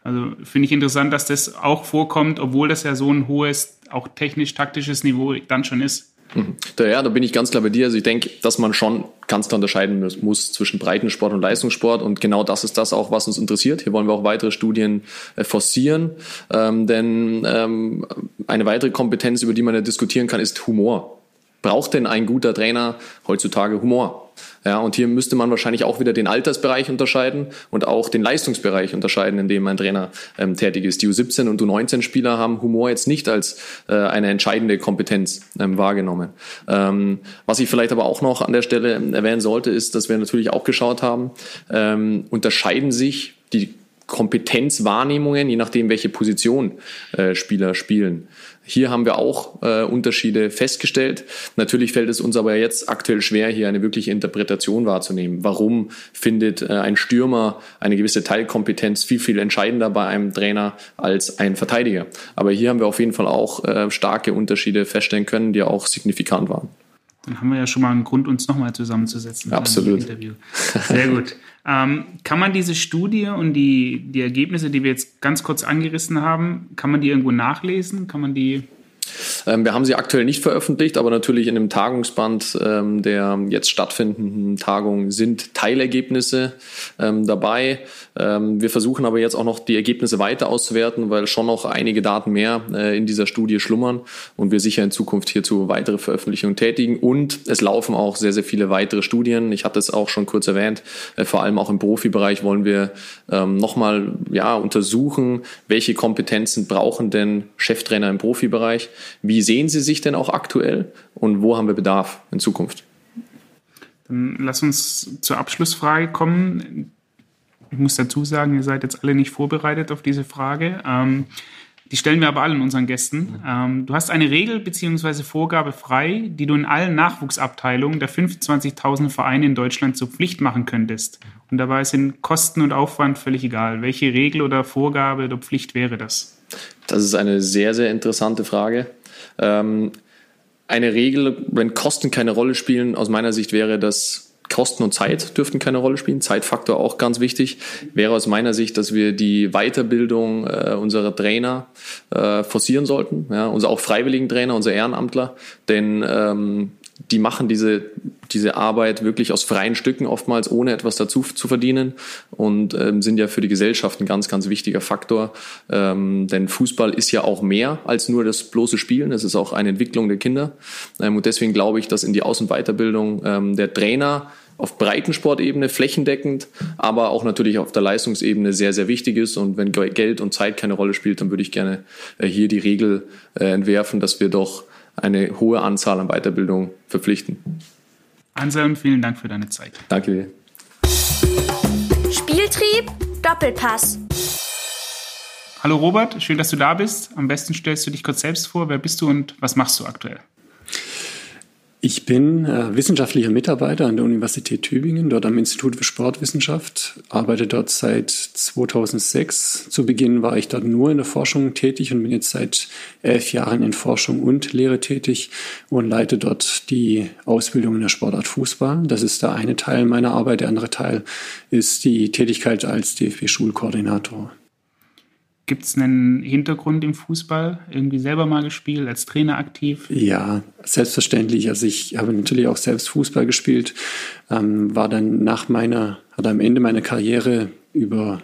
Also finde ich interessant, dass das auch vorkommt, obwohl das ja so ein hohes, auch technisch-taktisches Niveau dann schon ist. Mhm. Ja, da bin ich ganz klar bei dir. Also ich denke, dass man schon ganz klar unterscheiden muss zwischen Breitensport und Leistungssport. Und genau das ist das auch, was uns interessiert. Hier wollen wir auch weitere Studien äh, forcieren. Ähm, denn ähm, eine weitere Kompetenz, über die man ja diskutieren kann, ist Humor. Braucht denn ein guter Trainer heutzutage Humor? Ja, und hier müsste man wahrscheinlich auch wieder den Altersbereich unterscheiden und auch den Leistungsbereich unterscheiden, in dem ein Trainer ähm, tätig ist. Die U17 und U19-Spieler haben Humor jetzt nicht als äh, eine entscheidende Kompetenz ähm, wahrgenommen. Ähm, was ich vielleicht aber auch noch an der Stelle erwähnen sollte, ist, dass wir natürlich auch geschaut haben, ähm, unterscheiden sich die Kompetenzwahrnehmungen, je nachdem, welche Position äh, Spieler spielen. Hier haben wir auch äh, Unterschiede festgestellt. Natürlich fällt es uns aber jetzt aktuell schwer, hier eine wirkliche Interpretation wahrzunehmen. Warum findet äh, ein Stürmer eine gewisse Teilkompetenz viel, viel entscheidender bei einem Trainer als ein Verteidiger? Aber hier haben wir auf jeden Fall auch äh, starke Unterschiede feststellen können, die auch signifikant waren. Dann haben wir ja schon mal einen Grund, uns nochmal zusammenzusetzen. Absolut. Interview. Sehr gut. ähm, kann man diese Studie und die, die Ergebnisse, die wir jetzt ganz kurz angerissen haben, kann man die irgendwo nachlesen? Kann man die ähm, wir haben sie aktuell nicht veröffentlicht, aber natürlich in dem Tagungsband ähm, der jetzt stattfindenden Tagung sind Teilergebnisse ähm, dabei. wir versuchen aber jetzt auch noch die Ergebnisse weiter auszuwerten, weil schon noch einige Daten mehr äh, in dieser Studie schlummern und wir sicher in Zukunft hierzu weitere Veröffentlichungen tätigen. Und es laufen auch sehr, sehr viele weitere Studien. Ich hatte es auch schon kurz erwähnt. Äh, vor allem auch im Profibereich wollen wir nochmal ja, untersuchen, welche Kompetenzen brauchen denn Cheftrainer im Profibereich wie sehen Sie sich denn auch aktuell und wo haben wir Bedarf in Zukunft? Dann lass uns zur Abschlussfrage kommen. Ich muss dazu sagen, ihr seid jetzt alle nicht vorbereitet auf diese Frage. Ähm, die stellen wir aber allen unseren Gästen. Ähm, du hast eine Regel bzw. Vorgabe frei, die du in allen Nachwuchsabteilungen der 25.000 Vereine in Deutschland zur Pflicht machen könntest. Und dabei sind Kosten und Aufwand völlig egal. Welche Regel oder Vorgabe oder Pflicht wäre das? Das ist eine sehr, sehr interessante Frage. Ähm, eine Regel, wenn Kosten keine Rolle spielen, aus meiner Sicht wäre das Kosten und Zeit dürften keine Rolle spielen. Zeitfaktor auch ganz wichtig. Wäre aus meiner Sicht, dass wir die Weiterbildung äh, unserer Trainer äh, forcieren sollten. Ja, unser auch freiwilligen Trainer, unser Ehrenamtler. Denn ähm, die machen diese, diese Arbeit wirklich aus freien Stücken, oftmals ohne etwas dazu zu verdienen und ähm, sind ja für die Gesellschaft ein ganz, ganz wichtiger Faktor. Ähm, denn Fußball ist ja auch mehr als nur das bloße Spielen, es ist auch eine Entwicklung der Kinder. Ähm, und deswegen glaube ich, dass in die Aus- und Weiterbildung ähm, der Trainer auf Breitensportebene flächendeckend, aber auch natürlich auf der Leistungsebene sehr, sehr wichtig ist. Und wenn Geld und Zeit keine Rolle spielt, dann würde ich gerne äh, hier die Regel äh, entwerfen, dass wir doch eine hohe Anzahl an Weiterbildung verpflichten. Anselm, vielen Dank für deine Zeit. Danke dir. Spieltrieb, Doppelpass. Hallo Robert, schön, dass du da bist. Am besten stellst du dich kurz selbst vor. Wer bist du und was machst du aktuell? Ich bin äh, wissenschaftlicher Mitarbeiter an der Universität Tübingen, dort am Institut für Sportwissenschaft, arbeite dort seit 2006. Zu Beginn war ich dort nur in der Forschung tätig und bin jetzt seit elf Jahren in Forschung und Lehre tätig und leite dort die Ausbildung in der Sportart Fußball. Das ist der eine Teil meiner Arbeit. Der andere Teil ist die Tätigkeit als DFB-Schulkoordinator. Gibt es einen Hintergrund im Fußball? Irgendwie selber mal gespielt, als Trainer aktiv? Ja, selbstverständlich. Also ich habe natürlich auch selbst Fußball gespielt, ähm, war dann nach meiner, oder am Ende meiner Karriere über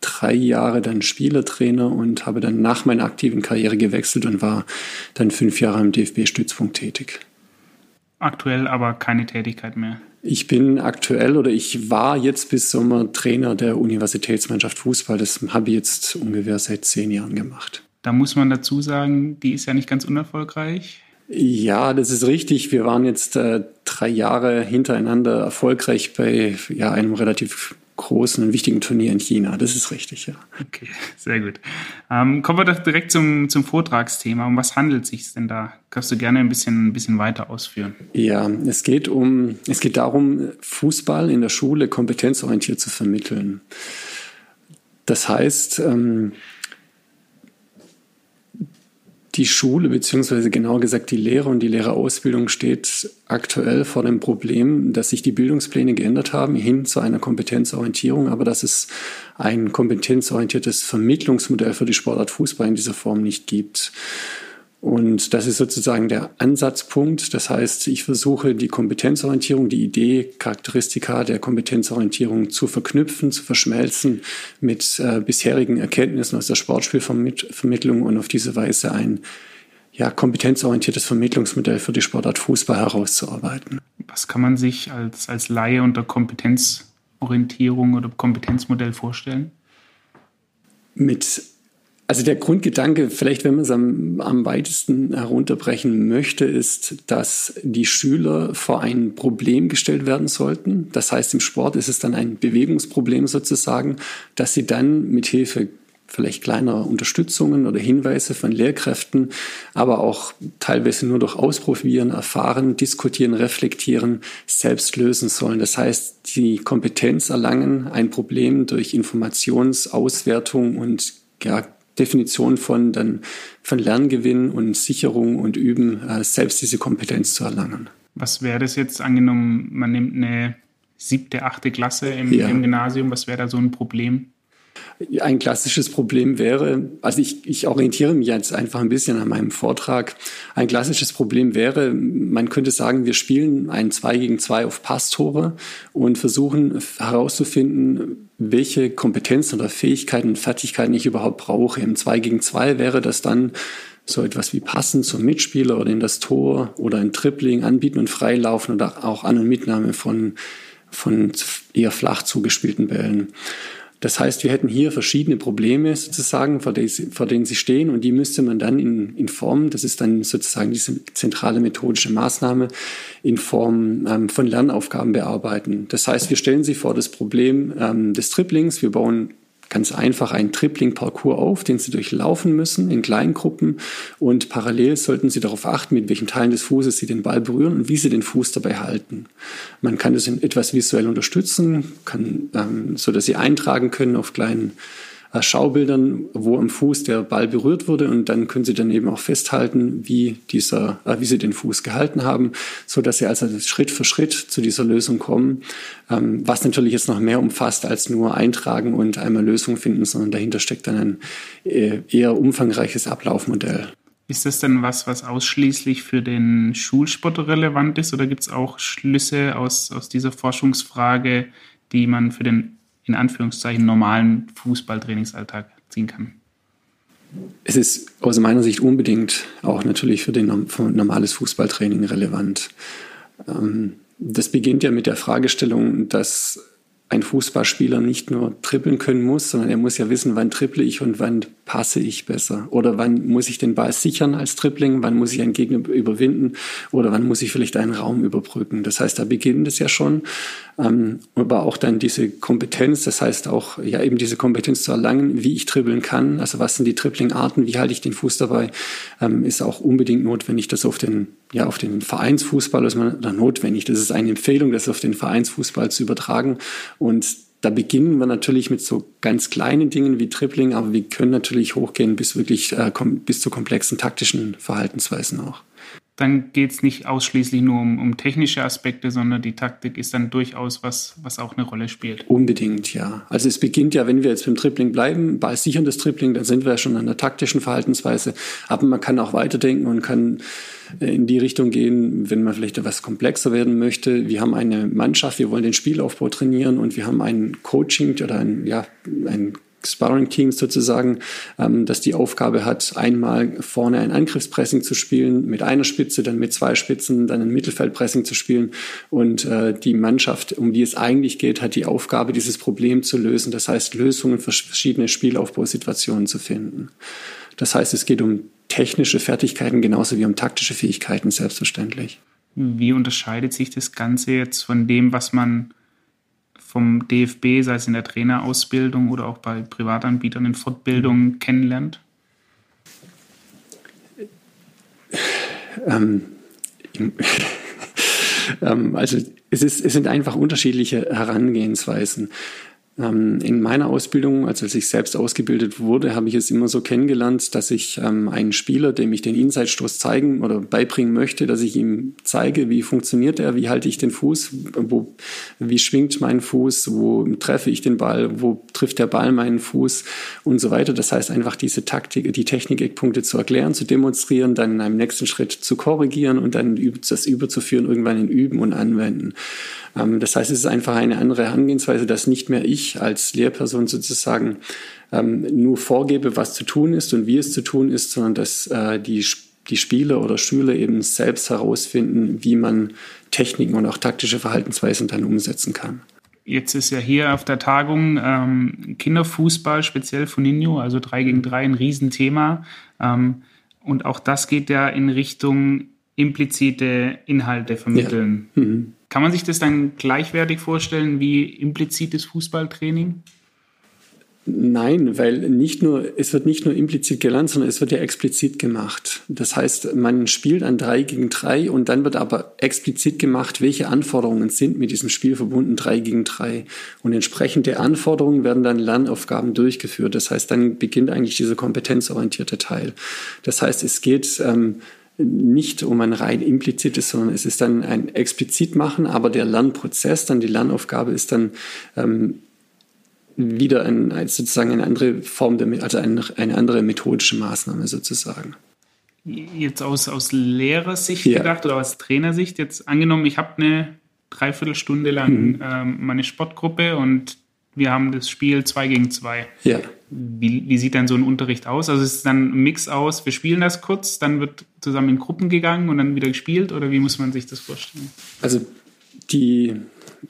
drei Jahre dann Spielertrainer und habe dann nach meiner aktiven Karriere gewechselt und war dann fünf Jahre im DFB-Stützpunkt tätig. Aktuell aber keine Tätigkeit mehr. Ich bin aktuell oder ich war jetzt bis Sommer Trainer der Universitätsmannschaft Fußball. Das habe ich jetzt ungefähr seit zehn Jahren gemacht. Da muss man dazu sagen, die ist ja nicht ganz unerfolgreich. Ja, das ist richtig. Wir waren jetzt äh, drei Jahre hintereinander erfolgreich bei ja, einem relativ großen und wichtigen Turnier in China. Das ist richtig, ja. Okay, sehr gut. Ähm, kommen wir doch direkt zum, zum Vortragsthema. Um was handelt es sich denn da? Kannst du gerne ein bisschen, ein bisschen weiter ausführen? Ja, es geht um, es geht darum, Fußball in der Schule kompetenzorientiert zu vermitteln. Das heißt, ähm, die Schule, beziehungsweise genauer gesagt die Lehre und die Lehrerausbildung steht aktuell vor dem Problem, dass sich die Bildungspläne geändert haben hin zu einer Kompetenzorientierung, aber dass es ein kompetenzorientiertes Vermittlungsmodell für die Sportart Fußball in dieser Form nicht gibt. Und das ist sozusagen der Ansatzpunkt. Das heißt, ich versuche die Kompetenzorientierung, die Idee, Charakteristika der Kompetenzorientierung zu verknüpfen, zu verschmelzen mit äh, bisherigen Erkenntnissen aus der Sportspielvermittlung und auf diese Weise ein ja, kompetenzorientiertes Vermittlungsmodell für die Sportart Fußball herauszuarbeiten. Was kann man sich als, als Laie unter Kompetenzorientierung oder Kompetenzmodell vorstellen? Mit also der Grundgedanke, vielleicht wenn man es am, am weitesten herunterbrechen möchte, ist, dass die Schüler vor ein Problem gestellt werden sollten. Das heißt, im Sport ist es dann ein Bewegungsproblem sozusagen, dass sie dann mit Hilfe vielleicht kleiner Unterstützungen oder Hinweise von Lehrkräften, aber auch teilweise nur durch Ausprobieren, Erfahren, Diskutieren, Reflektieren selbst lösen sollen. Das heißt, die Kompetenz erlangen, ein Problem durch Informationsauswertung und ja, Definition von, dann, von Lerngewinn und Sicherung und Üben, äh, selbst diese Kompetenz zu erlangen. Was wäre das jetzt angenommen, man nimmt eine siebte, achte Klasse im, ja. im Gymnasium, was wäre da so ein Problem? Ein klassisches Problem wäre, also ich, ich orientiere mich jetzt einfach ein bisschen an meinem Vortrag. Ein klassisches Problem wäre, man könnte sagen, wir spielen ein 2 gegen 2 auf Passtore und versuchen herauszufinden, welche Kompetenzen oder Fähigkeiten und Fertigkeiten ich überhaupt brauche. Im 2 gegen 2 wäre das dann so etwas wie Passen zum Mitspieler oder in das Tor oder ein Tripling anbieten und freilaufen oder auch An- und Mitnahme von, von eher flach zugespielten Bällen. Das heißt, wir hätten hier verschiedene Probleme sozusagen, vor, denen sie stehen und die müsste man dann in, in Form, das ist dann sozusagen diese zentrale methodische Maßnahme, in Form ähm, von Lernaufgaben bearbeiten. Das heißt, wir stellen sie vor das Problem ähm, des Triplings, wir bauen ganz einfach einen Tripling-Parcours auf, den Sie durchlaufen müssen in kleinen Gruppen und parallel sollten Sie darauf achten, mit welchen Teilen des Fußes Sie den Ball berühren und wie Sie den Fuß dabei halten. Man kann das etwas visuell unterstützen, kann, ähm, so dass Sie eintragen können auf kleinen Schaubildern, wo am Fuß der Ball berührt wurde. Und dann können Sie dann eben auch festhalten, wie dieser, äh, wie Sie den Fuß gehalten haben, so dass Sie also Schritt für Schritt zu dieser Lösung kommen, ähm, was natürlich jetzt noch mehr umfasst als nur eintragen und einmal Lösung finden, sondern dahinter steckt dann ein äh, eher umfangreiches Ablaufmodell. Ist das denn was, was ausschließlich für den Schulsport relevant ist? Oder gibt es auch Schlüsse aus, aus dieser Forschungsfrage, die man für den in Anführungszeichen normalen Fußballtrainingsalltag ziehen kann? Es ist aus meiner Sicht unbedingt auch natürlich für, den, für normales Fußballtraining relevant. Ähm, das beginnt ja mit der Fragestellung, dass ein Fußballspieler nicht nur trippeln können muss, sondern er muss ja wissen, wann tripple ich und wann passe ich besser? Oder wann muss ich den Ball sichern als Dribbling? Wann muss ich einen Gegner überwinden? Oder wann muss ich vielleicht einen Raum überbrücken? Das heißt, da beginnt es ja schon. Ähm, aber auch dann diese Kompetenz, das heißt auch, ja, eben diese Kompetenz zu erlangen, wie ich dribbeln kann. Also was sind die Dribbling-Arten? Wie halte ich den Fuß dabei? Ähm, ist auch unbedingt notwendig, das auf den, ja, auf den Vereinsfußball, ist man, oder notwendig, das ist eine Empfehlung, das auf den Vereinsfußball zu übertragen. Und da beginnen wir natürlich mit so ganz kleinen Dingen wie Tripling, aber wir können natürlich hochgehen bis wirklich äh, bis zu komplexen taktischen Verhaltensweisen auch. Dann geht es nicht ausschließlich nur um, um, technische Aspekte, sondern die Taktik ist dann durchaus was, was auch eine Rolle spielt. Unbedingt, ja. Also es beginnt ja, wenn wir jetzt beim Tripling bleiben, bei sicherndes Tripling, dann sind wir ja schon an der taktischen Verhaltensweise. Aber man kann auch weiterdenken und kann in die Richtung gehen, wenn man vielleicht etwas komplexer werden möchte. Wir haben eine Mannschaft, wir wollen den Spielaufbau trainieren und wir haben ein Coaching oder ein, ja, ein Sparring-Team sozusagen, ähm, das die Aufgabe hat, einmal vorne ein Angriffspressing zu spielen, mit einer Spitze, dann mit zwei Spitzen, dann ein Mittelfeldpressing zu spielen. Und äh, die Mannschaft, um die es eigentlich geht, hat die Aufgabe, dieses Problem zu lösen. Das heißt, Lösungen für verschiedene Spielaufbausituationen zu finden. Das heißt, es geht um technische Fertigkeiten genauso wie um taktische Fähigkeiten, selbstverständlich. Wie unterscheidet sich das Ganze jetzt von dem, was man vom DFB, sei es in der Trainerausbildung oder auch bei Privatanbietern in Fortbildungen kennenlernt? Ähm, ähm, also es, ist, es sind einfach unterschiedliche Herangehensweisen. Ähm, in meiner Ausbildung, also als ich selbst ausgebildet wurde, habe ich es immer so kennengelernt, dass ich ähm, einen Spieler, dem ich den Inside-Stoß zeigen oder beibringen möchte, dass ich ihm zeige, wie funktioniert er, wie halte ich den Fuß, wo, wie schwingt mein Fuß, wo treffe ich den Ball, wo trifft der Ball meinen Fuß und so weiter. Das heißt einfach diese Taktik, die Technik-Eckpunkte zu erklären, zu demonstrieren, dann in einem nächsten Schritt zu korrigieren und dann das überzuführen, irgendwann in Üben und Anwenden. Ähm, das heißt, es ist einfach eine andere Herangehensweise, dass nicht mehr ich als Lehrperson sozusagen ähm, nur vorgebe, was zu tun ist und wie es zu tun ist, sondern dass äh, die, die Spieler oder Schüler eben selbst herausfinden, wie man Techniken und auch taktische Verhaltensweisen dann umsetzen kann. Jetzt ist ja hier auf der Tagung ähm, Kinderfußball, speziell von Nino, also 3 gegen 3, ein Riesenthema. Ähm, und auch das geht ja in Richtung implizite Inhalte vermitteln. Ja. Mhm. Kann man sich das dann gleichwertig vorstellen wie implizites Fußballtraining? Nein, weil nicht nur, es wird nicht nur implizit gelernt, sondern es wird ja explizit gemacht. Das heißt, man spielt ein 3 gegen 3 und dann wird aber explizit gemacht, welche Anforderungen sind mit diesem Spiel verbunden, 3 gegen 3. Und entsprechend der Anforderungen werden dann Lernaufgaben durchgeführt. Das heißt, dann beginnt eigentlich dieser kompetenzorientierte Teil. Das heißt, es geht ähm, nicht um ein rein implizites, sondern es ist dann ein explizit machen, aber der Lernprozess, dann die Lernaufgabe ist dann ähm, wieder ein, sozusagen eine andere Form, der, also eine, eine andere methodische Maßnahme sozusagen. Jetzt aus, aus Lehrersicht ja. gedacht oder aus Trainersicht, jetzt angenommen, ich habe eine Dreiviertelstunde lang mhm. ähm, meine Sportgruppe und wir haben das Spiel 2 gegen 2. Ja. Wie, wie sieht dann so ein Unterricht aus? Also ist es dann ein Mix aus, wir spielen das kurz, dann wird zusammen in Gruppen gegangen und dann wieder gespielt oder wie muss man sich das vorstellen? Also die,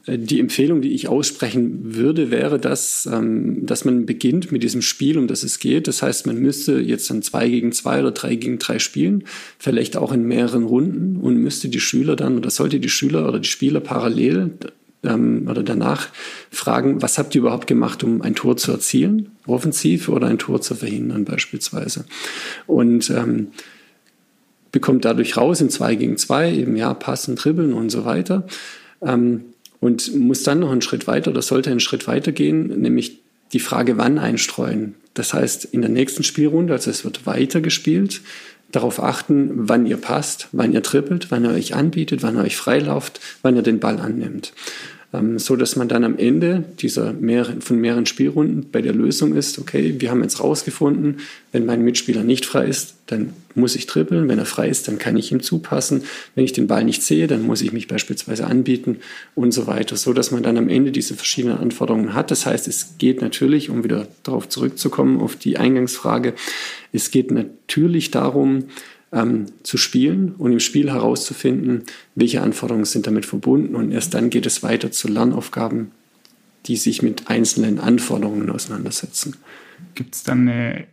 äh, die Empfehlung, die ich aussprechen würde, wäre, dass, ähm, dass man beginnt mit diesem Spiel, um das es geht. Das heißt, man müsste jetzt dann zwei gegen zwei oder drei gegen drei spielen, vielleicht auch in mehreren Runden und müsste die Schüler dann oder sollte die Schüler oder die Spieler parallel ähm, oder danach fragen, was habt ihr überhaupt gemacht, um ein Tor zu erzielen, offensiv oder ein Tor zu verhindern beispielsweise. Und ähm, bekommt dadurch raus in zwei gegen zwei eben ja passen, dribbeln und so weiter. Ähm, und muss dann noch einen Schritt weiter oder sollte einen Schritt weiter gehen, nämlich die Frage, wann einstreuen. Das heißt, in der nächsten Spielrunde, also es wird weiter gespielt, darauf achten, wann ihr passt, wann ihr trippelt, wann ihr euch anbietet, wann ihr euch freilauft, wann ihr den Ball annimmt. Ähm, so dass man dann am Ende dieser mehreren, von mehreren Spielrunden bei der Lösung ist, okay, wir haben jetzt rausgefunden, wenn mein Mitspieler nicht frei ist, dann muss ich trippeln, wenn er frei ist, dann kann ich ihm zupassen, wenn ich den Ball nicht sehe, dann muss ich mich beispielsweise anbieten und so weiter, so dass man dann am Ende diese verschiedenen Anforderungen hat. Das heißt, es geht natürlich, um wieder darauf zurückzukommen, auf die Eingangsfrage, es geht natürlich darum, ähm, zu spielen und im Spiel herauszufinden, welche Anforderungen sind damit verbunden. Und erst dann geht es weiter zu Lernaufgaben, die sich mit einzelnen Anforderungen auseinandersetzen. Gibt es dann eine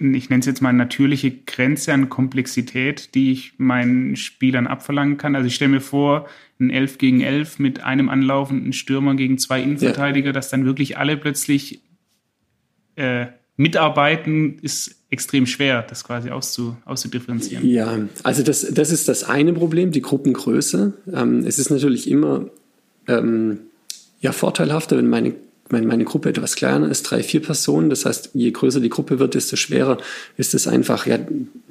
ich nenne es jetzt mal natürliche Grenze an Komplexität, die ich meinen Spielern abverlangen kann. Also ich stelle mir vor, ein 11 gegen 11 mit einem anlaufenden Stürmer gegen zwei Innenverteidiger, ja. dass dann wirklich alle plötzlich äh, mitarbeiten, ist extrem schwer, das quasi auszu, auszudifferenzieren. Ja, also das, das ist das eine Problem, die Gruppengröße. Ähm, es ist natürlich immer ähm, ja, vorteilhafter, wenn meine meine, meine Gruppe etwas kleiner ist, drei, vier Personen. Das heißt, je größer die Gruppe wird, desto schwerer ist es einfach, ja,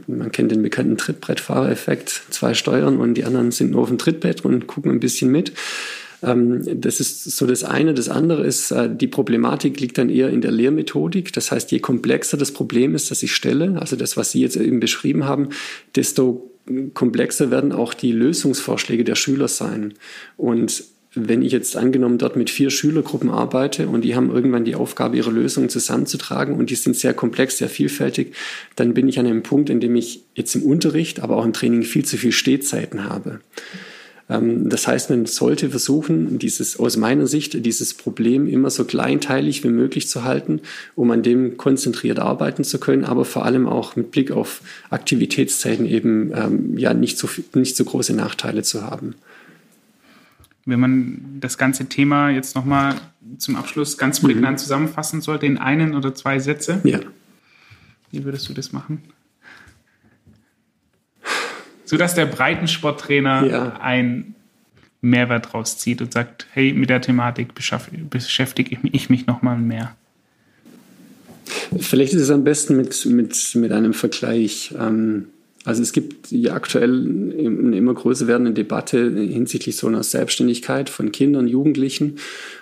man kennt den bekannten Trittbrettfahrereffekt, zwei steuern und die anderen sind nur auf dem Trittbrett und gucken ein bisschen mit. Ähm, das ist so das eine. Das andere ist, äh, die Problematik liegt dann eher in der Lehrmethodik. Das heißt, je komplexer das Problem ist, das ich stelle, also das, was Sie jetzt eben beschrieben haben, desto komplexer werden auch die Lösungsvorschläge der Schüler sein. Und wenn ich jetzt angenommen dort mit vier Schülergruppen arbeite und die haben irgendwann die Aufgabe, ihre Lösungen zusammenzutragen und die sind sehr komplex, sehr vielfältig, dann bin ich an einem Punkt, in dem ich jetzt im Unterricht, aber auch im Training viel zu viel Stehzeiten habe. Ähm, das heißt, man sollte versuchen, dieses, aus meiner Sicht, dieses Problem immer so kleinteilig wie möglich zu halten, um an dem konzentriert arbeiten zu können, aber vor allem auch mit Blick auf Aktivitätszeiten eben ähm, ja nicht so, nicht so große Nachteile zu haben wenn man das ganze Thema jetzt nochmal zum Abschluss ganz prägnant mhm. zusammenfassen sollte in einen oder zwei Sätze, ja. wie würdest du das machen? Sodass der Breitensporttrainer ja. einen Mehrwert rauszieht und sagt, hey, mit der Thematik beschäftige ich mich nochmal mehr. Vielleicht ist es am besten mit, mit, mit einem Vergleich. Ähm, also es gibt ja aktuell eine immer größer werdende Debatte hinsichtlich so einer Selbstständigkeit von Kindern, Jugendlichen.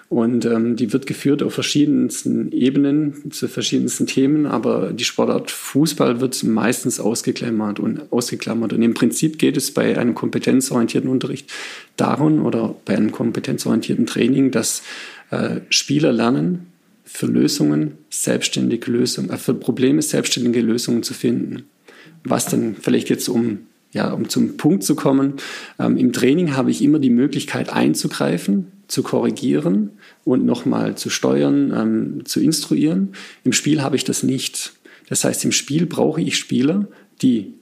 Und ähm, die wird geführt auf verschiedensten Ebenen, zu verschiedensten Themen, aber die Sportart Fußball wird meistens ausgeklammert und ausgeklammert. Und im Prinzip geht es bei einem kompetenzorientierten Unterricht darum oder bei einem kompetenzorientierten Training, dass äh, Spieler lernen, für Lösungen selbstständige Lösungen, äh, für Probleme selbstständige Lösungen zu finden was dann vielleicht jetzt um ja, um zum Punkt zu kommen, ähm, im Training habe ich immer die Möglichkeit einzugreifen, zu korrigieren und nochmal zu steuern, ähm, zu instruieren. Im Spiel habe ich das nicht. Das heißt, im Spiel brauche ich Spieler, die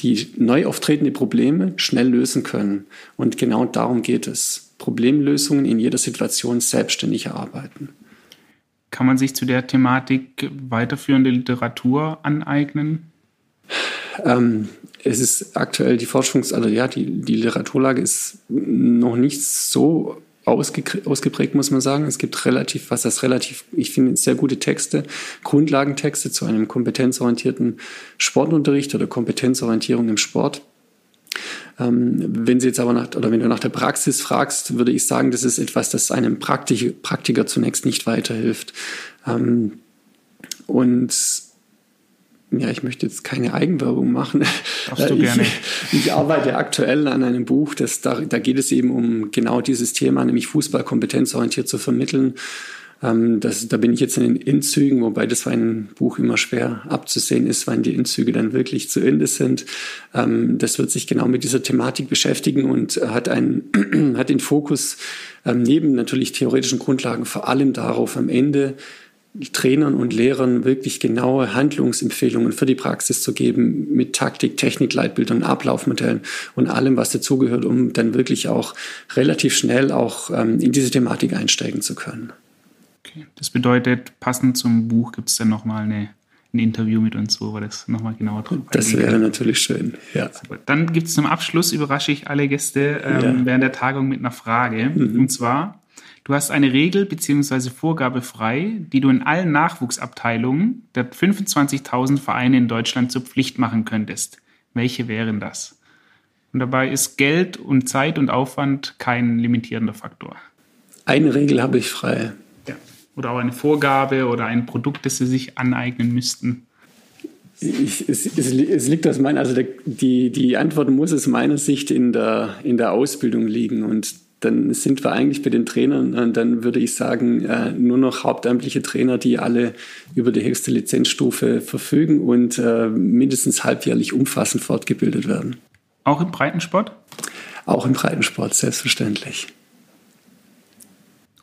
die neu auftretende Probleme schnell lösen können. Und genau darum geht es. Problemlösungen in jeder Situation selbstständig erarbeiten. Kann man sich zu der Thematik weiterführende Literatur aneignen? Ähm, es ist aktuell die Forschungs-, also ja, die, die Literaturlage ist noch nicht so ausgeprägt, muss man sagen. Es gibt relativ, was das relativ, ich finde, sehr gute Texte, Grundlagentexte zu einem kompetenzorientierten Sportunterricht oder Kompetenzorientierung im Sport. Ähm, wenn Sie jetzt aber nach, oder wenn du nach der Praxis fragst, würde ich sagen, das ist etwas, das einem Praktik Praktiker zunächst nicht weiterhilft. Ähm, und ja, ich möchte jetzt keine Eigenwerbung machen. Darfst du gerne. Ich, ich arbeite aktuell an einem Buch, das, da, da geht es eben um genau dieses Thema, nämlich Fußball kompetenzorientiert zu vermitteln. Ähm, das, da bin ich jetzt in den Endzügen, wobei das für ein Buch immer schwer abzusehen ist, wann die Endzüge dann wirklich zu Ende sind. Ähm, das wird sich genau mit dieser Thematik beschäftigen und hat, einen, hat den Fokus ähm, neben natürlich theoretischen Grundlagen vor allem darauf, am Ende Trainern und Lehrern wirklich genaue Handlungsempfehlungen für die Praxis zu geben mit Taktik, Technik, Leitbildern, Ablaufmodellen und allem, was dazugehört, um dann wirklich auch relativ schnell auch ähm, in diese Thematik einsteigen zu können. Okay. Das bedeutet, passend zum Buch gibt es dann nochmal eine, ein Interview mit uns, wo wir das nochmal genauer drauf Das wäre natürlich schön, ja. Dann gibt es zum Abschluss, überrasche ich alle Gäste ähm, ja. während der Tagung mit einer Frage. Mhm. Und zwar, Du hast eine Regel bzw. Vorgabe frei, die du in allen Nachwuchsabteilungen der 25.000 Vereine in Deutschland zur Pflicht machen könntest. Welche wären das? Und dabei ist Geld und Zeit und Aufwand kein limitierender Faktor. Eine Regel habe ich frei. Ja. Oder auch eine Vorgabe oder ein Produkt, das sie sich aneignen müssten. Ich, es, es, es, liegt aus meiner, also der, die, die Antwort muss aus meiner Sicht in der, in der Ausbildung liegen. Und dann sind wir eigentlich bei den Trainern, und dann würde ich sagen, äh, nur noch hauptamtliche Trainer, die alle über die höchste Lizenzstufe verfügen und äh, mindestens halbjährlich umfassend fortgebildet werden. Auch im Breitensport? Auch im Breitensport, selbstverständlich.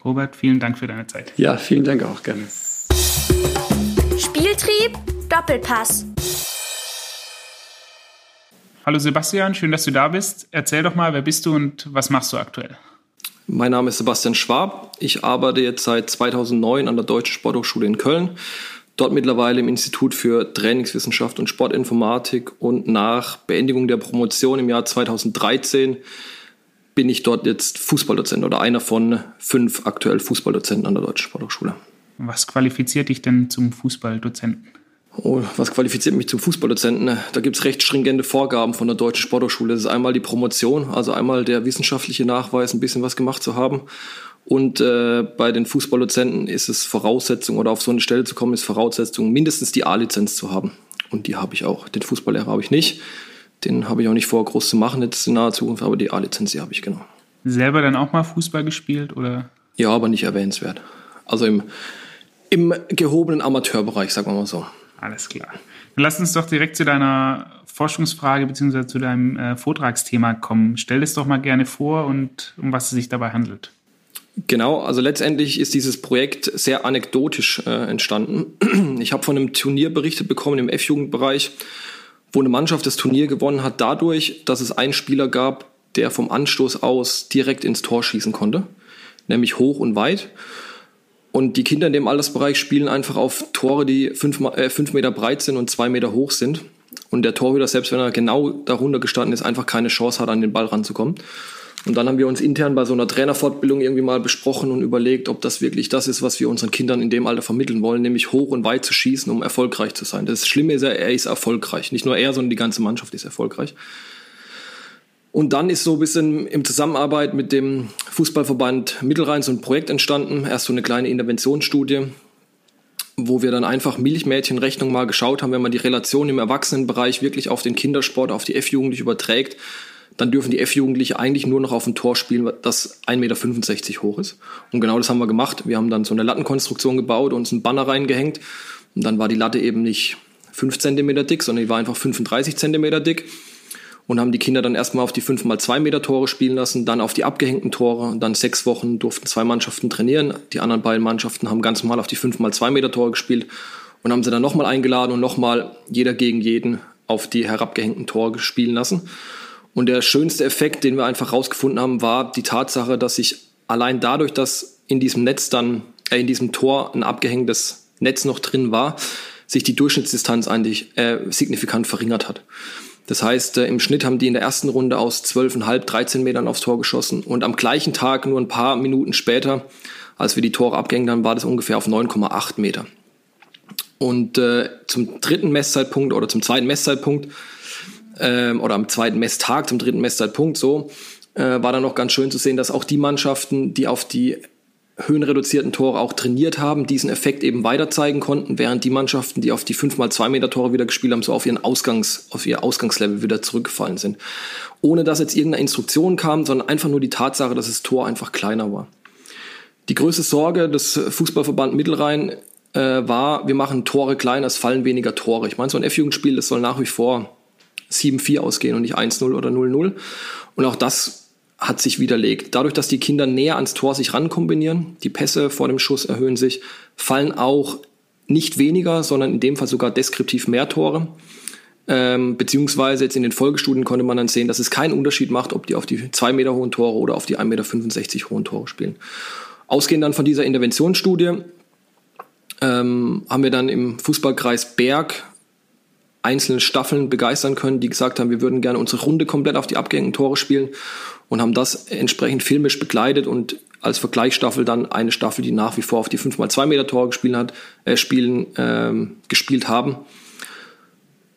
Robert, vielen Dank für deine Zeit. Ja, vielen Dank auch gerne. Spieltrieb, Doppelpass. Hallo Sebastian, schön, dass du da bist. Erzähl doch mal, wer bist du und was machst du aktuell? Mein Name ist Sebastian Schwab. Ich arbeite jetzt seit 2009 an der Deutschen Sporthochschule in Köln. Dort mittlerweile im Institut für Trainingswissenschaft und Sportinformatik und nach Beendigung der Promotion im Jahr 2013 bin ich dort jetzt Fußballdozent oder einer von fünf aktuell Fußballdozenten an der Deutschen Sporthochschule. Was qualifiziert dich denn zum Fußballdozenten? Oh, was qualifiziert mich zum Fußballdozenten? Da gibt es recht stringente Vorgaben von der Deutschen Sporthochschule. Das ist einmal die Promotion, also einmal der wissenschaftliche Nachweis, ein bisschen was gemacht zu haben. Und äh, bei den Fußballdozenten ist es Voraussetzung, oder auf so eine Stelle zu kommen, ist Voraussetzung, mindestens die A-Lizenz zu haben. Und die habe ich auch. Den Fußballlehrer habe ich nicht. Den habe ich auch nicht vor, groß zu machen jetzt in naher Zukunft, aber die A-Lizenz, die habe ich genau. Selber dann auch mal Fußball gespielt, oder? Ja, aber nicht erwähnenswert. Also im, im gehobenen Amateurbereich, sagen wir mal so. Alles klar. Dann lass uns doch direkt zu deiner Forschungsfrage bzw. zu deinem äh, Vortragsthema kommen. Stell es doch mal gerne vor und um was es sich dabei handelt. Genau, also letztendlich ist dieses Projekt sehr anekdotisch äh, entstanden. Ich habe von einem Turnier berichtet bekommen im F-Jugendbereich, wo eine Mannschaft das Turnier gewonnen hat dadurch, dass es einen Spieler gab, der vom Anstoß aus direkt ins Tor schießen konnte, nämlich hoch und weit. Und die Kinder in dem Altersbereich spielen einfach auf Tore, die fünf, äh, fünf Meter breit sind und zwei Meter hoch sind. Und der Torhüter, selbst wenn er genau darunter gestanden ist, einfach keine Chance hat, an den Ball ranzukommen. Und dann haben wir uns intern bei so einer Trainerfortbildung irgendwie mal besprochen und überlegt, ob das wirklich das ist, was wir unseren Kindern in dem Alter vermitteln wollen, nämlich hoch und weit zu schießen, um erfolgreich zu sein. Das Schlimme ist ja, er ist erfolgreich. Nicht nur er, sondern die ganze Mannschaft ist erfolgreich. Und dann ist so ein bisschen im Zusammenarbeit mit dem Fußballverband Mittelrhein so ein Projekt entstanden. Erst so eine kleine Interventionsstudie, wo wir dann einfach Milchmädchenrechnung mal geschaut haben, wenn man die Relation im Erwachsenenbereich wirklich auf den Kindersport, auf die F-Jugendliche überträgt, dann dürfen die F-Jugendliche eigentlich nur noch auf ein Tor spielen, das 1,65 Meter hoch ist. Und genau das haben wir gemacht. Wir haben dann so eine Lattenkonstruktion gebaut, uns einen Banner reingehängt. Und dann war die Latte eben nicht 5 Zentimeter dick, sondern die war einfach 35 Zentimeter dick und haben die Kinder dann erstmal auf die 5 mal 2 Meter Tore spielen lassen, dann auf die abgehängten Tore. Und dann sechs Wochen durften zwei Mannschaften trainieren. Die anderen beiden Mannschaften haben ganz normal auf die 5 mal 2 Meter Tore gespielt und haben sie dann nochmal eingeladen und nochmal jeder gegen jeden auf die herabgehängten Tore spielen lassen. Und der schönste Effekt, den wir einfach rausgefunden haben, war die Tatsache, dass sich allein dadurch, dass in diesem Netz dann, äh, in diesem Tor ein abgehängtes Netz noch drin war, sich die Durchschnittsdistanz eigentlich äh, signifikant verringert hat. Das heißt, äh, im Schnitt haben die in der ersten Runde aus 12,5, 13 Metern aufs Tor geschossen und am gleichen Tag, nur ein paar Minuten später, als wir die Tore abgängen, dann war das ungefähr auf 9,8 Meter. Und äh, zum dritten Messzeitpunkt oder zum zweiten Messzeitpunkt ähm, oder am zweiten Messtag, zum dritten Messzeitpunkt so, äh, war dann noch ganz schön zu sehen, dass auch die Mannschaften, die auf die höhenreduzierten Tore auch trainiert haben, diesen Effekt eben weiter zeigen konnten, während die Mannschaften, die auf die 5x2 Meter Tore wieder gespielt haben, so auf ihren Ausgangs, auf ihr Ausgangslevel wieder zurückgefallen sind. Ohne dass jetzt irgendeine Instruktion kam, sondern einfach nur die Tatsache, dass das Tor einfach kleiner war. Die größte Sorge des Fußballverband Mittelrhein äh, war, wir machen Tore kleiner, es fallen weniger Tore. Ich meine, so ein F-Jugendspiel, das soll nach wie vor 7-4 ausgehen und nicht 1-0 oder 0-0. Und auch das hat sich widerlegt. Dadurch, dass die Kinder näher ans Tor sich rankombinieren, die Pässe vor dem Schuss erhöhen sich, fallen auch nicht weniger, sondern in dem Fall sogar deskriptiv mehr Tore. Ähm, beziehungsweise jetzt in den Folgestudien konnte man dann sehen, dass es keinen Unterschied macht, ob die auf die zwei Meter hohen Tore oder auf die 1,65 Meter hohen Tore spielen. Ausgehend dann von dieser Interventionsstudie ähm, haben wir dann im Fußballkreis Berg einzelne Staffeln begeistern können, die gesagt haben, wir würden gerne unsere Runde komplett auf die abgehängten Tore spielen und haben das entsprechend filmisch begleitet und als Vergleichsstaffel dann eine Staffel, die nach wie vor auf die 5x2 Meter Tore gespielt hat, äh, spielen, ähm, gespielt haben.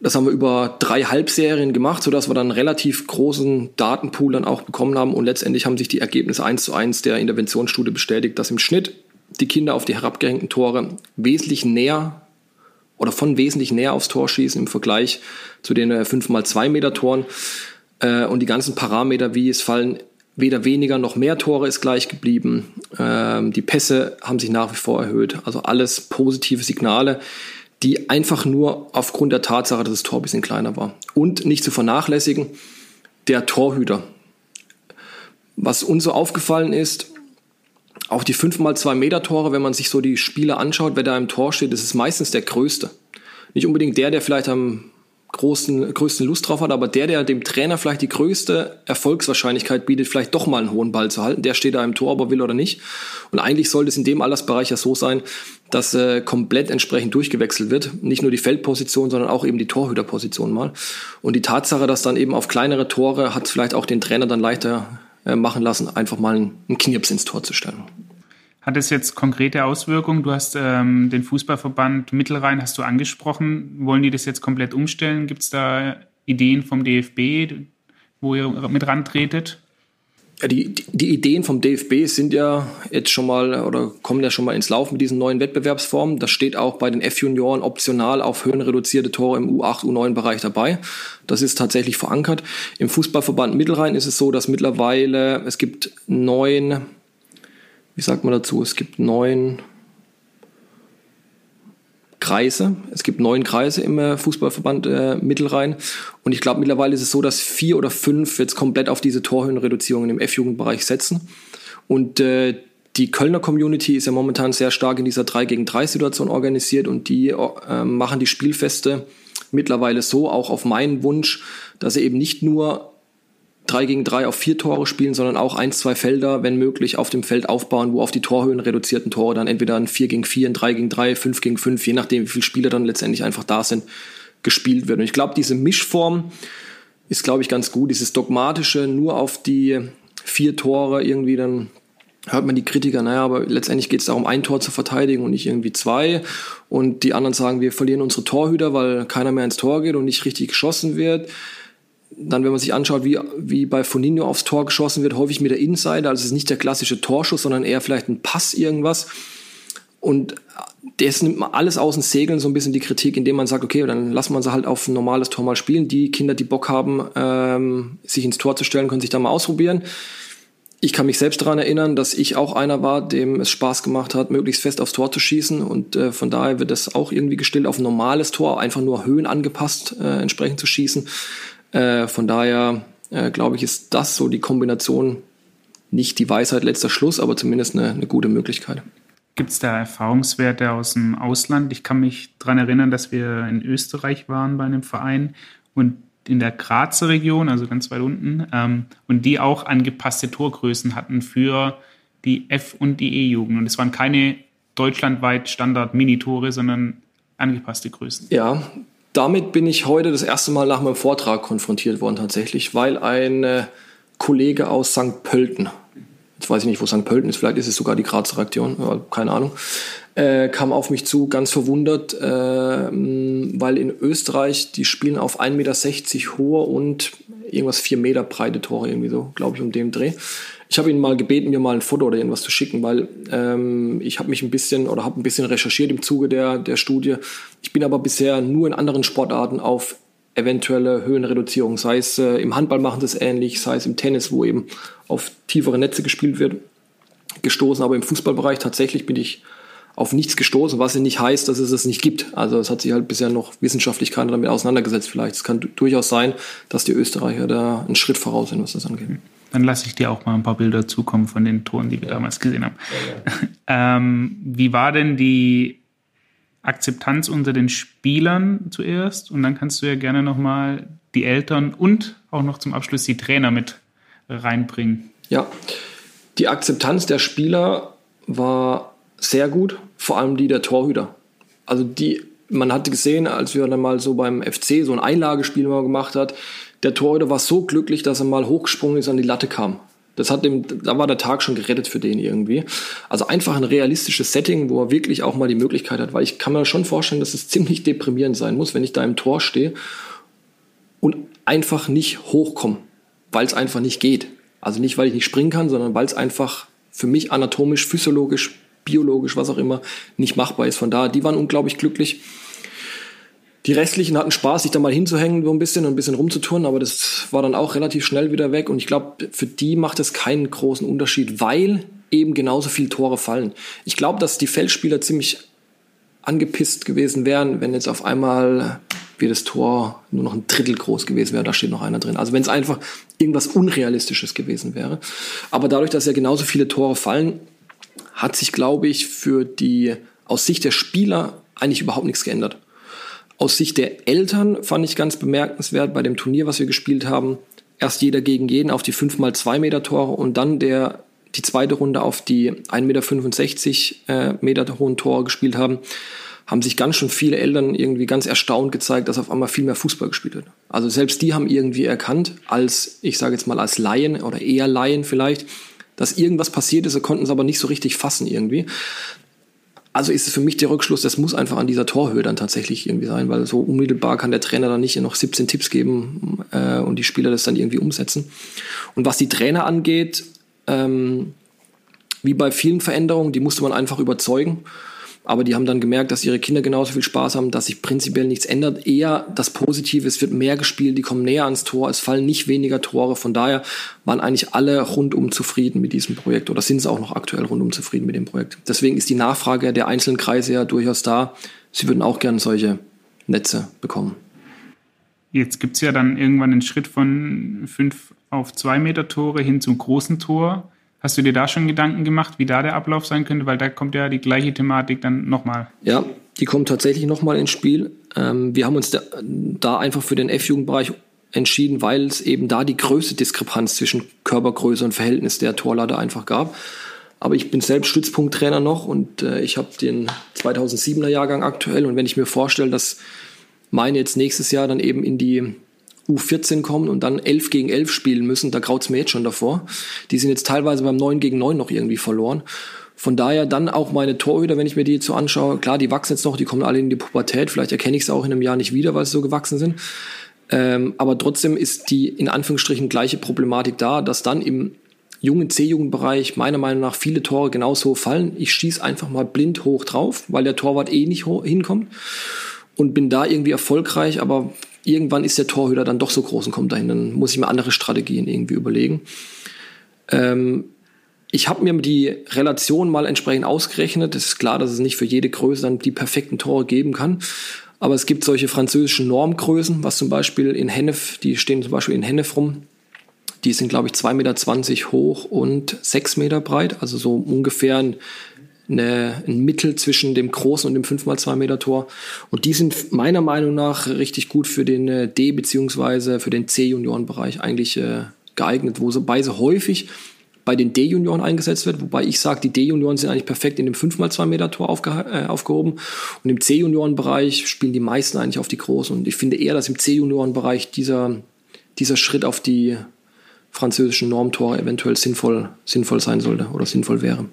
Das haben wir über drei Halbserien gemacht, sodass wir dann einen relativ großen Datenpool dann auch bekommen haben und letztendlich haben sich die Ergebnisse eins zu eins der Interventionsstudie bestätigt, dass im Schnitt die Kinder auf die herabgehängten Tore wesentlich näher oder von wesentlich näher aufs Tor schießen im Vergleich zu den 5x2 Meter Toren. Äh, und die ganzen Parameter, wie es fallen, weder weniger noch mehr Tore ist gleich geblieben. Ähm, die Pässe haben sich nach wie vor erhöht. Also alles positive Signale, die einfach nur aufgrund der Tatsache, dass das Tor ein bisschen kleiner war. Und nicht zu vernachlässigen, der Torhüter. Was uns so aufgefallen ist, auch die 5x2 Meter Tore, wenn man sich so die Spiele anschaut, wer da im Tor steht, ist meistens der größte. nicht unbedingt der, der vielleicht am großen, größten Lust drauf hat, aber der, der dem Trainer vielleicht die größte Erfolgswahrscheinlichkeit bietet, vielleicht doch mal einen hohen Ball zu halten, der steht da im Tor, ob er will oder nicht. Und eigentlich sollte es in dem Allersbereich ja so sein, dass äh, komplett entsprechend durchgewechselt wird. Nicht nur die Feldposition, sondern auch eben die Torhüterposition mal. Und die Tatsache, dass dann eben auf kleinere Tore hat vielleicht auch den Trainer dann leichter äh, machen lassen, einfach mal einen, einen Knirps ins Tor zu stellen. Hat es jetzt konkrete Auswirkungen? Du hast ähm, den Fußballverband Mittelrhein hast du angesprochen. Wollen die das jetzt komplett umstellen? Gibt es da Ideen vom DFB, wo ihr mit rantretet? Ja, die, die Ideen vom DFB sind ja jetzt schon mal oder kommen ja schon mal ins Laufen mit diesen neuen Wettbewerbsformen. Das steht auch bei den F-Junioren optional auf höhenreduzierte Tore im U8, U9-Bereich dabei. Das ist tatsächlich verankert. Im Fußballverband Mittelrhein ist es so, dass mittlerweile es gibt neun wie sagt man dazu, es gibt neun Kreise. Es gibt neun Kreise im äh, Fußballverband äh, Mittelrhein. Und ich glaube, mittlerweile ist es so, dass vier oder fünf jetzt komplett auf diese Torhöhenreduzierungen im F-Jugendbereich setzen. Und äh, die Kölner Community ist ja momentan sehr stark in dieser 3 gegen 3 Situation organisiert und die äh, machen die Spielfeste mittlerweile so, auch auf meinen Wunsch, dass sie eben nicht nur 3 gegen 3 auf vier Tore spielen, sondern auch ein, zwei Felder, wenn möglich, auf dem Feld aufbauen, wo auf die Torhöhen reduzierten Tore dann entweder ein 4 gegen 4, ein 3 gegen 3, 5 gegen 5, je nachdem, wie viele Spieler dann letztendlich einfach da sind, gespielt wird. Und ich glaube, diese Mischform ist, glaube ich, ganz gut. Dieses dogmatische, nur auf die vier Tore irgendwie dann hört man die Kritiker, naja, aber letztendlich geht es darum, ein Tor zu verteidigen und nicht irgendwie zwei. Und die anderen sagen, wir verlieren unsere Torhüter, weil keiner mehr ins Tor geht und nicht richtig geschossen wird dann, wenn man sich anschaut, wie, wie bei Foninho aufs Tor geschossen wird, häufig mit der Insider. Also es ist nicht der klassische Torschuss, sondern eher vielleicht ein Pass irgendwas. Und das nimmt man alles aus den Segeln, so ein bisschen die Kritik, indem man sagt, okay, dann lassen wir sie halt auf ein normales Tor mal spielen. Die Kinder, die Bock haben, ähm, sich ins Tor zu stellen, können sich da mal ausprobieren. Ich kann mich selbst daran erinnern, dass ich auch einer war, dem es Spaß gemacht hat, möglichst fest aufs Tor zu schießen. Und äh, von daher wird das auch irgendwie gestillt auf ein normales Tor, einfach nur Höhen angepasst äh, entsprechend zu schießen. Äh, von daher äh, glaube ich, ist das so die Kombination nicht die Weisheit letzter Schluss, aber zumindest eine, eine gute Möglichkeit. Gibt es da Erfahrungswerte aus dem Ausland? Ich kann mich daran erinnern, dass wir in Österreich waren bei einem Verein und in der Grazer Region, also ganz weit unten, ähm, und die auch angepasste Torgrößen hatten für die F- und die E-Jugend. Und es waren keine deutschlandweit Standard-Minitore, sondern angepasste Größen. Ja, damit bin ich heute das erste Mal nach meinem Vortrag konfrontiert worden tatsächlich, weil ein äh, Kollege aus St. Pölten, jetzt weiß ich nicht, wo St. Pölten ist, vielleicht ist es sogar die Grazer Region, keine Ahnung, äh, kam auf mich zu, ganz verwundert, äh, weil in Österreich, die spielen auf 1,60 Meter hohe und irgendwas 4 Meter breite Tore, irgendwie so, glaube ich, um dem Dreh. Ich habe ihn mal gebeten, mir mal ein Foto oder irgendwas zu schicken, weil ähm, ich habe mich ein bisschen oder habe ein bisschen recherchiert im Zuge der, der Studie. Ich bin aber bisher nur in anderen Sportarten auf eventuelle Höhenreduzierung, sei es äh, im Handball machen es ähnlich, sei es im Tennis, wo eben auf tiefere Netze gespielt wird, gestoßen. Aber im Fußballbereich tatsächlich bin ich auf nichts gestoßen, was ja nicht heißt, dass es es nicht gibt. Also es hat sich halt bisher noch wissenschaftlich keiner damit auseinandergesetzt vielleicht. Es kann durchaus sein, dass die Österreicher da einen Schritt voraus sind, was das angeht. Dann lasse ich dir auch mal ein paar Bilder zukommen von den Toren, die wir ja. damals gesehen haben. Ja, ähm, wie war denn die Akzeptanz unter den Spielern zuerst? Und dann kannst du ja gerne nochmal die Eltern und auch noch zum Abschluss die Trainer mit reinbringen. Ja, die Akzeptanz der Spieler war sehr gut, vor allem die der Torhüter. Also die, man hatte gesehen, als wir dann mal so beim FC so ein Einlagespiel mal gemacht hat, der Torhüter war so glücklich, dass er mal hochgesprungen ist, an die Latte kam. Das hat dem, da war der Tag schon gerettet für den irgendwie. Also einfach ein realistisches Setting, wo er wirklich auch mal die Möglichkeit hat, weil ich kann mir schon vorstellen, dass es ziemlich deprimierend sein muss, wenn ich da im Tor stehe und einfach nicht hochkomme, weil es einfach nicht geht. Also nicht, weil ich nicht springen kann, sondern weil es einfach für mich anatomisch, physiologisch, biologisch, was auch immer, nicht machbar ist. Von daher, die waren unglaublich glücklich. Die restlichen hatten Spaß, sich da mal hinzuhängen, so ein bisschen und ein bisschen rumzutun, aber das war dann auch relativ schnell wieder weg. Und ich glaube, für die macht es keinen großen Unterschied, weil eben genauso viele Tore fallen. Ich glaube, dass die Feldspieler ziemlich angepisst gewesen wären, wenn jetzt auf einmal wie das Tor nur noch ein Drittel groß gewesen wäre, da steht noch einer drin. Also wenn es einfach irgendwas Unrealistisches gewesen wäre. Aber dadurch, dass ja genauso viele Tore fallen, hat sich, glaube ich, für die aus Sicht der Spieler eigentlich überhaupt nichts geändert. Aus Sicht der Eltern fand ich ganz bemerkenswert bei dem Turnier, was wir gespielt haben, erst jeder gegen jeden auf die 5 x 2 Meter Tore und dann der, die zweite Runde auf die 1,65 Meter, äh, Meter hohen Tore gespielt haben, haben sich ganz schön viele Eltern irgendwie ganz erstaunt gezeigt, dass auf einmal viel mehr Fußball gespielt wird. Also selbst die haben irgendwie erkannt, als, ich sage jetzt mal als Laien oder eher Laien vielleicht, dass irgendwas passiert ist, sie konnten es aber nicht so richtig fassen irgendwie. Also ist es für mich der Rückschluss, das muss einfach an dieser Torhöhe dann tatsächlich irgendwie sein, weil so unmittelbar kann der Trainer dann nicht noch 17 Tipps geben äh, und die Spieler das dann irgendwie umsetzen. Und was die Trainer angeht, ähm, wie bei vielen Veränderungen, die musste man einfach überzeugen. Aber die haben dann gemerkt, dass ihre Kinder genauso viel Spaß haben, dass sich prinzipiell nichts ändert. Eher das Positive, es wird mehr gespielt, die kommen näher ans Tor, es fallen nicht weniger Tore. Von daher waren eigentlich alle rundum zufrieden mit diesem Projekt oder sind es auch noch aktuell rundum zufrieden mit dem Projekt. Deswegen ist die Nachfrage der einzelnen Kreise ja durchaus da. Sie würden auch gerne solche Netze bekommen. Jetzt gibt es ja dann irgendwann einen Schritt von fünf auf zwei Meter Tore hin zum großen Tor. Hast du dir da schon Gedanken gemacht, wie da der Ablauf sein könnte? Weil da kommt ja die gleiche Thematik dann nochmal. Ja, die kommt tatsächlich nochmal ins Spiel. Ähm, wir haben uns da, da einfach für den F-Jugendbereich entschieden, weil es eben da die größte Diskrepanz zwischen Körpergröße und Verhältnis der Torlader einfach gab. Aber ich bin selbst Stützpunkttrainer noch und äh, ich habe den 2007er Jahrgang aktuell. Und wenn ich mir vorstelle, dass meine jetzt nächstes Jahr dann eben in die U14 kommen und dann 11 gegen 11 spielen müssen, da graut's mir jetzt schon davor. Die sind jetzt teilweise beim 9 gegen 9 noch irgendwie verloren. Von daher dann auch meine Torhüter, wenn ich mir die jetzt so anschaue, klar, die wachsen jetzt noch, die kommen alle in die Pubertät, vielleicht erkenne ich sie auch in einem Jahr nicht wieder, weil sie so gewachsen sind. Ähm, aber trotzdem ist die in Anführungsstrichen gleiche Problematik da, dass dann im jungen C-Jugendbereich meiner Meinung nach viele Tore genauso fallen. Ich schieße einfach mal blind hoch drauf, weil der Torwart eh nicht hinkommt und bin da irgendwie erfolgreich, aber irgendwann ist der Torhüter dann doch so groß und kommt dahin. Dann muss ich mir andere Strategien irgendwie überlegen. Ähm, ich habe mir die Relation mal entsprechend ausgerechnet. Es ist klar, dass es nicht für jede Größe dann die perfekten Tore geben kann. Aber es gibt solche französischen Normgrößen, was zum Beispiel in Hennef, die stehen zum Beispiel in Hennef rum. Die sind, glaube ich, 2,20 Meter hoch und 6 Meter breit. Also so ungefähr ein eine, ein Mittel zwischen dem großen und dem 5x2 Meter Tor. Und die sind meiner Meinung nach richtig gut für den äh, D- beziehungsweise für den C-Juniorenbereich eigentlich äh, geeignet, wo so beise häufig bei den D-Junioren eingesetzt wird, wobei ich sage, die D-Junioren sind eigentlich perfekt in dem 5x2 Meter Tor aufge äh, aufgehoben und im C-Juniorenbereich spielen die meisten eigentlich auf die großen und ich finde eher, dass im C-Juniorenbereich dieser, dieser Schritt auf die französischen Normtore eventuell sinnvoll, sinnvoll sein sollte oder sinnvoll wäre.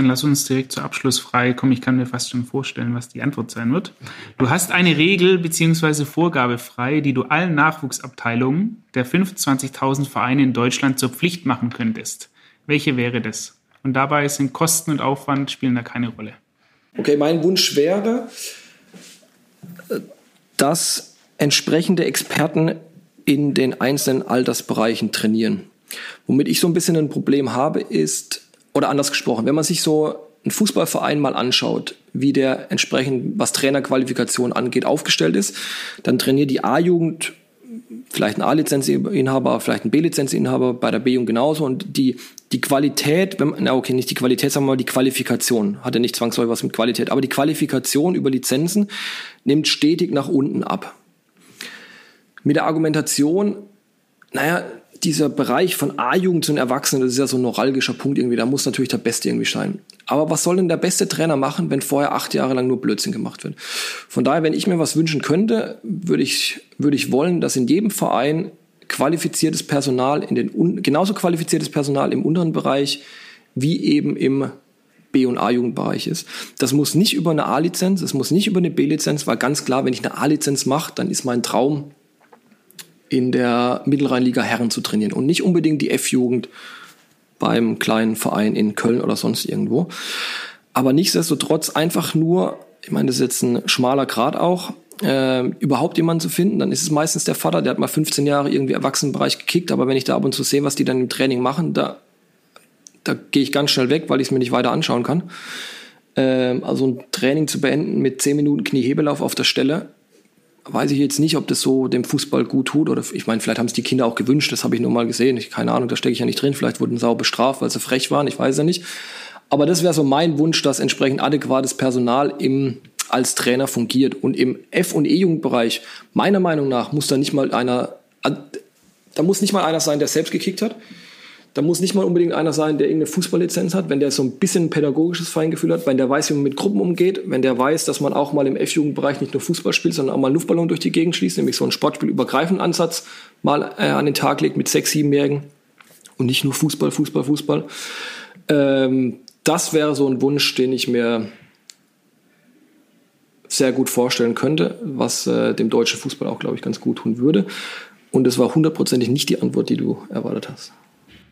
Dann lass uns direkt zur Abschlussfrage kommen. Ich kann mir fast schon vorstellen, was die Antwort sein wird. Du hast eine Regel bzw. Vorgabe frei, die du allen Nachwuchsabteilungen der 25.000 Vereine in Deutschland zur Pflicht machen könntest. Welche wäre das? Und dabei sind Kosten und Aufwand spielen da keine Rolle. Okay, mein Wunsch wäre, dass entsprechende Experten in den einzelnen Altersbereichen trainieren. Womit ich so ein bisschen ein Problem habe, ist, oder anders gesprochen, wenn man sich so einen Fußballverein mal anschaut, wie der entsprechend, was Trainerqualifikation angeht, aufgestellt ist, dann trainiert die A-Jugend vielleicht ein A-Lizenzinhaber, vielleicht ein B-Lizenzinhaber, bei der B-Jugend genauso. Und die, die Qualität, wenn, na okay, nicht die Qualität, sagen wir mal die Qualifikation, hat ja nicht zwangsläufig was mit Qualität, aber die Qualifikation über Lizenzen nimmt stetig nach unten ab. Mit der Argumentation, naja, dieser Bereich von A-Jugend zu den Erwachsenen, das ist ja so ein neuralgischer Punkt irgendwie, da muss natürlich der Beste irgendwie sein. Aber was soll denn der beste Trainer machen, wenn vorher acht Jahre lang nur Blödsinn gemacht wird? Von daher, wenn ich mir was wünschen könnte, würde ich, würde ich wollen, dass in jedem Verein qualifiziertes Personal in den, genauso qualifiziertes Personal im unteren Bereich wie eben im B- und A-Jugendbereich ist. Das muss nicht über eine A-Lizenz, es muss nicht über eine B-Lizenz, weil ganz klar, wenn ich eine A-Lizenz mache, dann ist mein Traum, in der Mittelrheinliga Herren zu trainieren und nicht unbedingt die F-Jugend beim kleinen Verein in Köln oder sonst irgendwo. Aber nichtsdestotrotz einfach nur, ich meine, das ist jetzt ein schmaler Grad auch, äh, überhaupt jemanden zu finden, dann ist es meistens der Vater, der hat mal 15 Jahre irgendwie Erwachsenenbereich gekickt, aber wenn ich da ab und zu sehe, was die dann im Training machen, da, da gehe ich ganz schnell weg, weil ich es mir nicht weiter anschauen kann. Äh, also ein Training zu beenden mit 10 Minuten Kniehebelauf auf der Stelle, weiß ich jetzt nicht, ob das so dem Fußball gut tut oder ich meine, vielleicht haben es die Kinder auch gewünscht, das habe ich nur mal gesehen. Ich, keine Ahnung, da stecke ich ja nicht drin. Vielleicht wurden sie auch bestraft, weil sie frech waren, ich weiß ja nicht. Aber das wäre so mein Wunsch, dass entsprechend adäquates Personal im als Trainer fungiert. Und im F- und E-Jugendbereich, meiner Meinung nach, muss da nicht mal einer, da muss nicht mal einer sein, der selbst gekickt hat. Da muss nicht mal unbedingt einer sein, der irgendeine Fußballlizenz hat, wenn der so ein bisschen pädagogisches Feingefühl hat, wenn der weiß, wie man mit Gruppen umgeht, wenn der weiß, dass man auch mal im F-Jugendbereich nicht nur Fußball spielt, sondern auch mal Luftballon durch die Gegend schließt, nämlich so einen Sportspielübergreifenden Ansatz mal äh, an den Tag legt mit sechs, siebenjährigen und nicht nur Fußball, Fußball, Fußball. Ähm, das wäre so ein Wunsch, den ich mir sehr gut vorstellen könnte, was äh, dem deutschen Fußball auch, glaube ich, ganz gut tun würde. Und es war hundertprozentig nicht die Antwort, die du erwartet hast.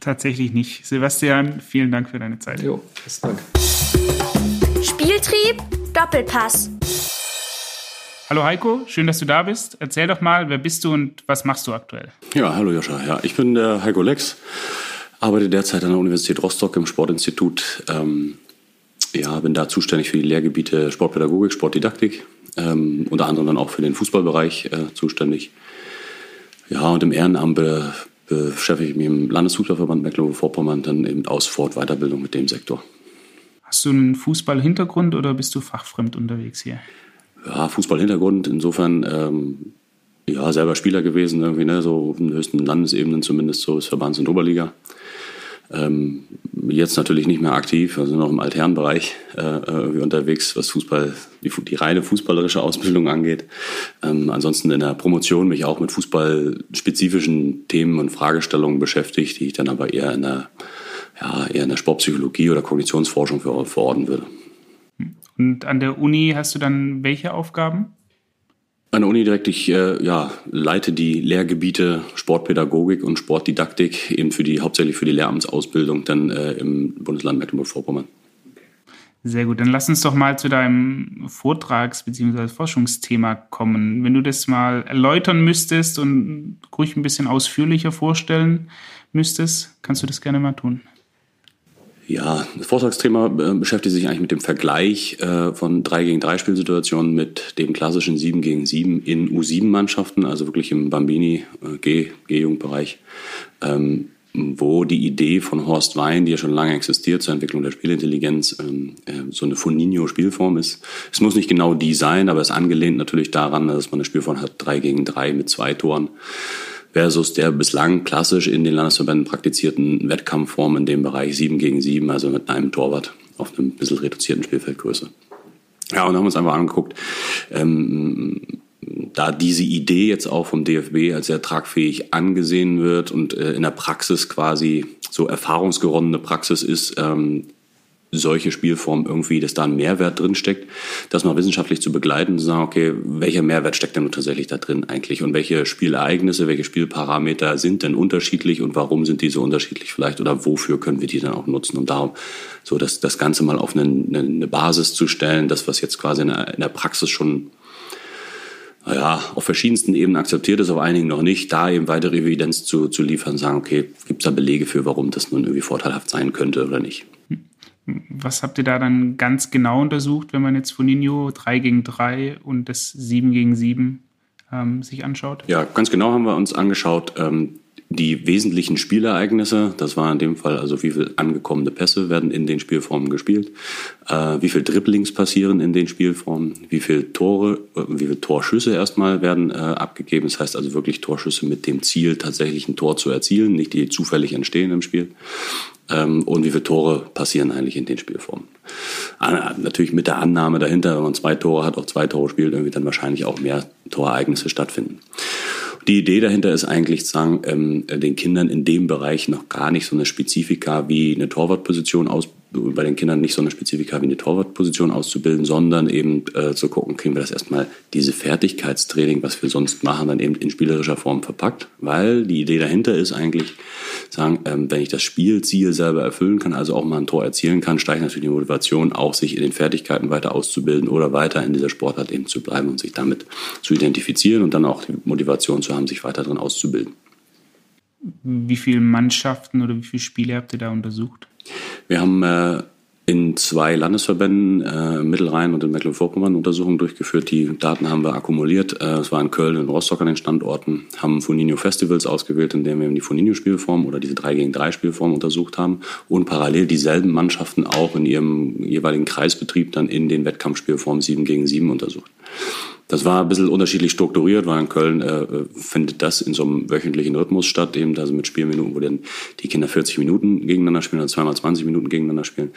Tatsächlich nicht. Sebastian, vielen Dank für deine Zeit. Jo, besten Dank. Spieltrieb, Doppelpass. Hallo Heiko, schön, dass du da bist. Erzähl doch mal, wer bist du und was machst du aktuell? Ja, hallo Joscha. Ja, ich bin der Heiko Lex, arbeite derzeit an der Universität Rostock im Sportinstitut. Ähm, ja, bin da zuständig für die Lehrgebiete Sportpädagogik, Sportdidaktik, ähm, unter anderem dann auch für den Fußballbereich äh, zuständig. Ja, und im Ehrenamt be beschäftige ich mich im Landesfußballverband Mecklenburg-Vorpommern dann eben aus Fort Weiterbildung mit dem Sektor. Hast du einen Fußballhintergrund oder bist du fachfremd unterwegs hier? Ja, Fußballhintergrund, insofern ähm, ja, selber Spieler gewesen, irgendwie, ne, so auf den höchsten Landesebenen zumindest, so ist Verbands- und Oberliga. Ähm, jetzt natürlich nicht mehr aktiv, also noch im Altherrenbereich äh, unterwegs, was Fußball, die, die reine fußballerische Ausbildung angeht. Ähm, ansonsten in der Promotion mich auch mit fußballspezifischen Themen und Fragestellungen beschäftigt, die ich dann aber eher in der, ja, eher in der Sportpsychologie oder Kognitionsforschung verorten würde. Und an der Uni hast du dann welche Aufgaben? An der Uni direkt, ich äh, ja, leite die Lehrgebiete Sportpädagogik und Sportdidaktik eben für die, hauptsächlich für die Lehramtsausbildung dann äh, im Bundesland Mecklenburg-Vorpommern. Sehr gut, dann lass uns doch mal zu deinem Vortrags- bzw. Forschungsthema kommen. Wenn du das mal erläutern müsstest und ruhig ein bisschen ausführlicher vorstellen müsstest, kannst du das gerne mal tun. Ja, das Vortragsthema äh, beschäftigt sich eigentlich mit dem Vergleich äh, von 3 gegen 3 Spielsituationen mit dem klassischen 7 gegen 7 in U7-Mannschaften, also wirklich im Bambini, äh, G, G-Jugendbereich, ähm, wo die Idee von Horst Wein, die ja schon lange existiert zur Entwicklung der Spielintelligenz, ähm, äh, so eine Foninho-Spielform ist. Es muss nicht genau die sein, aber es ist angelehnt natürlich daran, dass man eine Spielform hat 3 gegen 3 mit zwei Toren versus der bislang klassisch in den Landesverbänden praktizierten Wettkampfform in dem Bereich 7 gegen 7, also mit einem Torwart auf einem bisschen reduzierten Spielfeldgröße. Ja, und haben uns einfach angeguckt, ähm, da diese Idee jetzt auch vom DFB als sehr tragfähig angesehen wird und äh, in der Praxis quasi so erfahrungsgeronnene Praxis ist, ähm, solche Spielformen irgendwie, dass da ein Mehrwert drin steckt, das mal wissenschaftlich zu begleiten zu sagen, okay, welcher Mehrwert steckt denn tatsächlich da drin eigentlich und welche Spielereignisse, welche Spielparameter sind denn unterschiedlich und warum sind diese unterschiedlich vielleicht oder wofür können wir die dann auch nutzen, um darum so das, das Ganze mal auf eine, eine Basis zu stellen, das, was jetzt quasi in der, in der Praxis schon ja, auf verschiedensten Ebenen akzeptiert ist, auf einigen noch nicht, da eben weitere Evidenz zu, zu liefern, sagen, okay, gibt es da Belege für, warum das nun irgendwie vorteilhaft sein könnte oder nicht. Was habt ihr da dann ganz genau untersucht, wenn man jetzt Foninho 3 gegen 3 und das 7 gegen 7 ähm, sich anschaut? Ja, ganz genau haben wir uns angeschaut, ähm, die wesentlichen Spielereignisse, das war in dem Fall also wie viele angekommene Pässe werden in den Spielformen gespielt, äh, wie viele Dribblings passieren in den Spielformen, wie viele Tore, äh, wie viele Torschüsse erstmal werden äh, abgegeben. Das heißt also wirklich Torschüsse mit dem Ziel, tatsächlich ein Tor zu erzielen, nicht die zufällig entstehen im Spiel. Ähm, und wie viele Tore passieren eigentlich in den Spielformen. Natürlich mit der Annahme dahinter, wenn man zwei Tore hat, auch zwei Tore spielt, irgendwie dann wahrscheinlich auch mehr Torereignisse stattfinden. Die Idee dahinter ist eigentlich zu sagen, ähm, den Kindern in dem Bereich noch gar nicht so eine Spezifika wie eine Torwartposition aus, bei den Kindern nicht so eine Spezifika wie eine Torwartposition auszubilden, sondern eben äh, zu gucken, kriegen wir das erstmal diese Fertigkeitstraining, was wir sonst machen, dann eben in spielerischer Form verpackt. Weil die Idee dahinter ist eigentlich, sagen, ähm, wenn ich das Spielziel selber erfüllen kann, also auch mal ein Tor erzielen kann, steigt natürlich die Motivation, auch sich in den Fertigkeiten weiter auszubilden oder weiter in dieser Sportart eben zu bleiben und sich damit zu identifizieren und dann auch die Motivation zu haben, sich weiter drin auszubilden. Wie viele Mannschaften oder wie viele Spiele habt ihr da untersucht? Wir haben äh, in zwei Landesverbänden, äh, Mittelrhein und in Mecklenburg-Vorpommern, Untersuchungen durchgeführt. Die Daten haben wir akkumuliert. Äh, es war in Köln und Rostock an den Standorten, haben Foninho Festivals ausgewählt, in denen wir die Foninho-Spielform oder diese 3 gegen 3 Spielform untersucht haben und parallel dieselben Mannschaften auch in ihrem jeweiligen Kreisbetrieb dann in den Wettkampfspielformen 7 gegen 7 untersucht. Das war ein bisschen unterschiedlich strukturiert, weil in Köln äh, findet das in so einem wöchentlichen Rhythmus statt, eben also mit Spielminuten, wo dann die Kinder 40 Minuten gegeneinander spielen oder zweimal 20 Minuten gegeneinander spielen.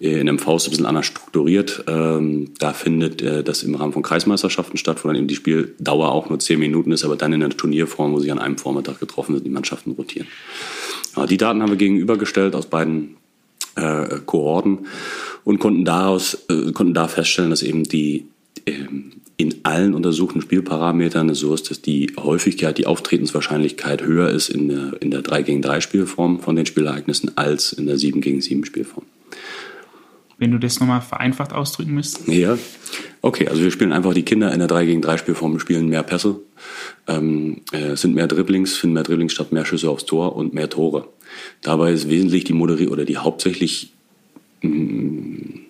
Äh, in MV ist ein bisschen anders strukturiert. Ähm, da findet äh, das im Rahmen von Kreismeisterschaften statt, wo dann eben die Spieldauer auch nur 10 Minuten ist, aber dann in einer Turnierform, wo sich an einem Vormittag getroffen sind, die Mannschaften rotieren. Ja, die Daten haben wir gegenübergestellt aus beiden äh, Kohorten und konnten daraus äh, konnten da feststellen, dass eben die ähm, in allen untersuchten Spielparametern es so ist, dass die Häufigkeit, die Auftretenswahrscheinlichkeit höher ist in der, in der 3 gegen 3 Spielform von den Spielereignissen als in der 7 gegen 7 Spielform. Wenn du das nochmal vereinfacht ausdrücken müsstest. Ja, okay, also wir spielen einfach die Kinder in der 3 gegen 3 Spielform, spielen mehr Pässe, ähm, äh, sind mehr Dribblings, finden mehr Dribblings statt mehr Schüsse aufs Tor und mehr Tore. Dabei ist wesentlich die Moderi oder die hauptsächlich mh, mm,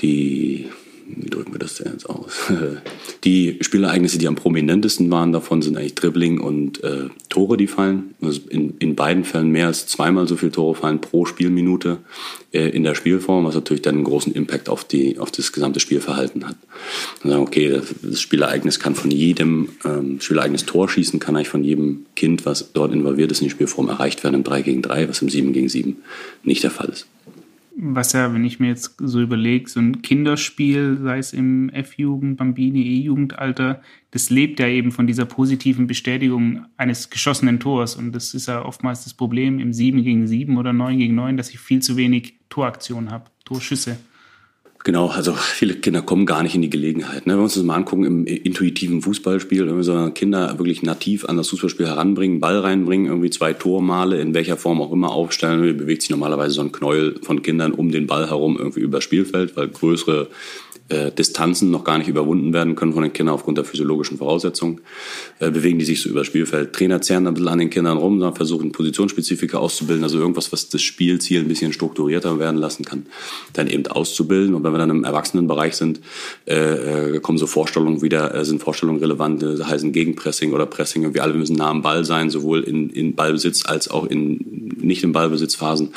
die wie drücken wir das denn jetzt aus? Die Spielereignisse, die am prominentesten waren davon, sind eigentlich Dribbling und äh, Tore, die fallen. Also in, in beiden Fällen mehr als zweimal so viele Tore fallen pro Spielminute äh, in der Spielform, was natürlich dann einen großen Impact auf, die, auf das gesamte Spielverhalten hat. Und sagen, okay, das, das Spielereignis kann von jedem, ähm, Spielereignis Tor schießen, kann eigentlich von jedem Kind, was dort involviert ist in die Spielform, erreicht werden im 3 gegen 3, was im 7 gegen 7 nicht der Fall ist was ja, wenn ich mir jetzt so überlege, so ein Kinderspiel, sei es im F-Jugend, Bambini, E-Jugendalter, das lebt ja eben von dieser positiven Bestätigung eines geschossenen Tors. Und das ist ja oftmals das Problem im 7 gegen 7 oder 9 gegen 9, dass ich viel zu wenig Toraktionen habe, Torschüsse. Genau, also viele Kinder kommen gar nicht in die Gelegenheit. Ne? Wenn wir uns das mal angucken im intuitiven Fußballspiel, wenn wir so Kinder wirklich nativ an das Fußballspiel heranbringen, Ball reinbringen, irgendwie zwei Tormale, in welcher Form auch immer aufstellen, bewegt sich normalerweise so ein Knäuel von Kindern um den Ball herum irgendwie über Spielfeld, weil größere äh, Distanzen noch gar nicht überwunden werden können von den Kindern aufgrund der physiologischen Voraussetzungen, äh, bewegen die sich so über das Spielfeld. Trainer zerren ein bisschen an den Kindern rum, dann versuchen Positionsspezifika auszubilden, also irgendwas, was das Spielziel ein bisschen strukturierter werden lassen kann, dann eben auszubilden. Und wenn wir dann im Erwachsenenbereich sind, äh, äh kommen so Vorstellungen wieder, äh, sind Vorstellungen relevant, äh, heißen Gegenpressing oder Pressing. Wir alle müssen nah am Ball sein, sowohl in, in Ballbesitz als auch in nicht im Ballbesitzphasen.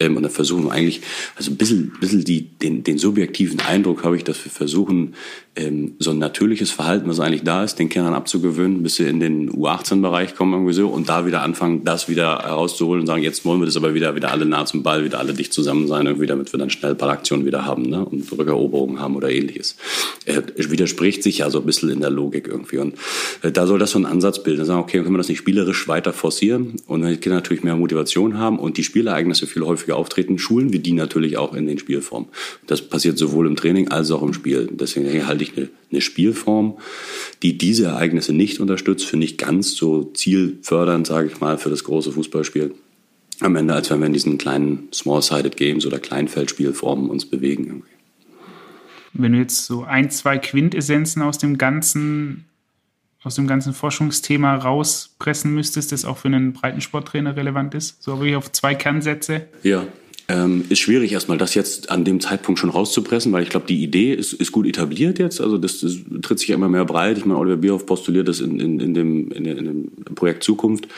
Ähm, und dann versuchen wir eigentlich, also ein bisschen, bisschen die, den, den subjektiven Eindruck habe ich, dass wir versuchen, ähm, so ein natürliches Verhalten, was eigentlich da ist, den Kindern abzugewöhnen, bis sie in den U18-Bereich kommen irgendwie so und da wieder anfangen, das wieder herauszuholen und sagen, jetzt wollen wir das aber wieder, wieder alle nah zum Ball, wieder alle dicht zusammen sein, irgendwie, damit wir dann schnell Ballaktionen wieder haben ne? und Rückeroberungen haben oder ähnliches. Äh, widerspricht sich ja so ein bisschen in der Logik irgendwie und äh, da soll das so ein Ansatz bilden. Sagen, okay, können wir das nicht spielerisch weiter forcieren und wenn die Kinder natürlich mehr Motivation haben und die Spielereignisse viel häufiger auftreten, schulen wir die natürlich auch in den Spielformen. Das passiert sowohl im Training als auch im Spiel. Deswegen halte ich eine, eine Spielform, die diese Ereignisse nicht unterstützt, finde ich ganz so zielfördernd, sage ich mal, für das große Fußballspiel am Ende, als wenn wir in diesen kleinen Small-Sided Games oder Kleinfeldspielformen uns bewegen. Irgendwie. Wenn du jetzt so ein, zwei Quintessenzen aus dem ganzen aus dem ganzen Forschungsthema rauspressen müsstest, das auch für einen Breitensporttrainer relevant ist? So wirklich auf zwei Kernsätze? Ja, ähm, ist schwierig erstmal, das jetzt an dem Zeitpunkt schon rauszupressen, weil ich glaube, die Idee ist, ist gut etabliert jetzt. Also das, das tritt sich ja immer mehr breit. Ich meine, Oliver Bierhoff postuliert das in, in, in, dem, in, in dem Projekt Zukunft,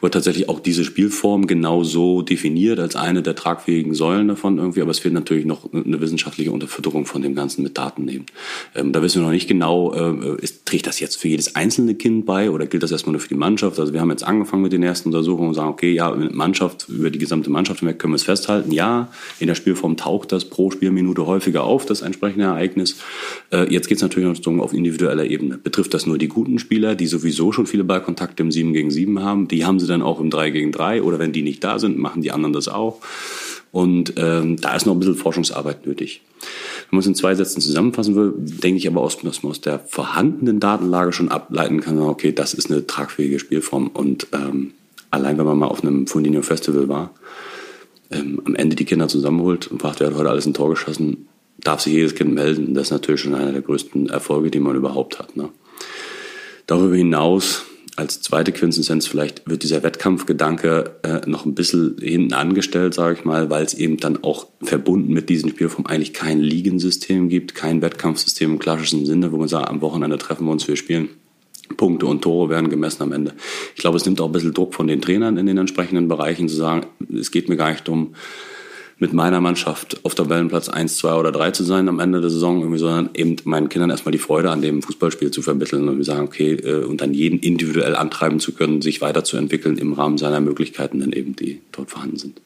wo tatsächlich auch diese Spielform genau so definiert als eine der tragfähigen Säulen davon irgendwie. Aber es fehlt natürlich noch eine wissenschaftliche Unterfütterung von dem Ganzen mit Daten nehmen. Ähm, da wissen wir noch nicht genau, äh, ist, trägt das jetzt für jedes einzelne Kind bei oder gilt das erstmal nur für die Mannschaft? Also wir haben jetzt angefangen mit den ersten Untersuchungen und sagen, okay, ja, Mannschaft, über die gesamte Mannschaft hinweg können wir es festhalten ja, in der Spielform taucht das pro Spielminute häufiger auf, das entsprechende Ereignis. Äh, jetzt geht es natürlich noch auf individueller Ebene. Betrifft das nur die guten Spieler, die sowieso schon viele Ballkontakte im 7 gegen 7 haben? Die haben sie dann auch im 3 gegen 3 oder wenn die nicht da sind, machen die anderen das auch. Und ähm, da ist noch ein bisschen Forschungsarbeit nötig. Wenn man es in zwei Sätzen zusammenfassen will, denke ich aber, aus, dass man aus der vorhandenen Datenlage schon ableiten kann, okay, das ist eine tragfähige Spielform. Und ähm, allein wenn man mal auf einem Fundinho Festival war, ähm, am Ende die Kinder zusammenholt und fragt, wer hat heute alles ein Tor geschossen, darf sich jedes Kind melden. Das ist natürlich schon einer der größten Erfolge, die man überhaupt hat. Ne? Darüber hinaus als zweite Quintessenz vielleicht wird dieser Wettkampfgedanke äh, noch ein bisschen hinten angestellt, sage ich mal, weil es eben dann auch verbunden mit diesem Spielform eigentlich kein Ligensystem gibt, kein Wettkampfsystem im klassischen Sinne, wo man sagt, am Wochenende treffen wir uns, wir spielen. Punkte und Tore werden gemessen am Ende. Ich glaube, es nimmt auch ein bisschen Druck von den Trainern in den entsprechenden Bereichen zu sagen, es geht mir gar nicht um mit meiner Mannschaft auf Tabellenplatz 1, 2 oder 3 zu sein am Ende der Saison, irgendwie, sondern eben meinen Kindern erstmal die Freude an dem Fußballspiel zu vermitteln und sagen, okay, äh, und dann jeden individuell antreiben zu können, sich weiterzuentwickeln im Rahmen seiner Möglichkeiten, dann eben, die dort vorhanden sind.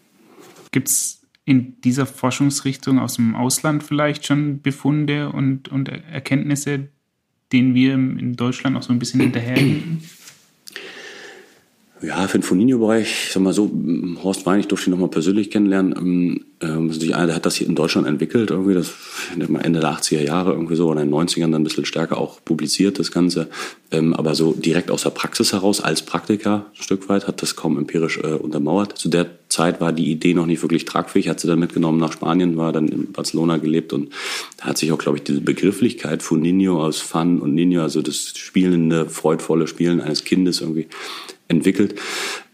Gibt es in dieser Forschungsrichtung aus dem Ausland vielleicht schon Befunde und, und Erkenntnisse, denen wir in Deutschland auch so ein bisschen hinterherhinken? Ja, für den Foninho-Bereich, ich sag mal so, Horst Wein, ich durfte ihn nochmal persönlich kennenlernen. Ähm, also einer, der hat das hier in Deutschland entwickelt, irgendwie, das Ende der 80er Jahre irgendwie so oder in den 90ern dann ein bisschen stärker auch publiziert, das Ganze. Ähm, aber so direkt aus der Praxis heraus, als Praktiker ein Stück weit, hat das kaum empirisch äh, untermauert. Zu der Zeit war die Idee noch nicht wirklich tragfähig, hat sie dann mitgenommen nach Spanien, war dann in Barcelona gelebt und da hat sich auch, glaube ich, diese Begrifflichkeit von Nino aus Fun und Nino, also das spielende, freudvolle Spielen eines Kindes irgendwie entwickelt.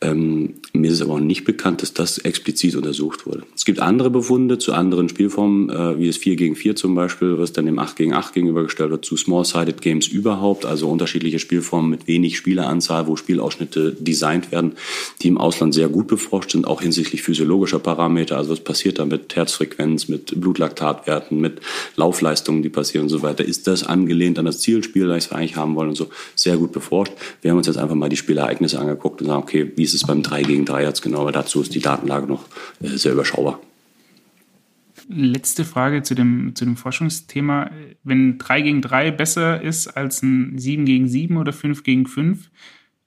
Ähm, mir ist aber auch nicht bekannt, dass das explizit untersucht wurde. Es gibt andere Befunde zu anderen Spielformen, äh, wie das 4 gegen 4 zum Beispiel, was dann dem 8 gegen 8 gegenübergestellt wird, zu Small-Sided Games überhaupt, also unterschiedliche Spielformen mit wenig Spieleranzahl, wo Spielausschnitte designt werden, die im Ausland sehr gut beforscht sind, auch hinsichtlich physiologischer Parameter, also was passiert da mit Herzfrequenz, mit Blutlaktatwerten, mit Laufleistungen, die passieren und so weiter. Ist das angelehnt an das Zielspiel, das wir eigentlich haben wollen und so, sehr gut beforscht. Wir haben uns jetzt einfach mal die Spielereignisse angeguckt und sagen, okay, wie ist es beim 3 gegen 3 jetzt genau, aber dazu ist die Datenlage noch äh, sehr überschaubar. Letzte Frage zu dem, zu dem Forschungsthema. Wenn 3 gegen 3 besser ist als ein 7 gegen 7 oder 5 gegen 5,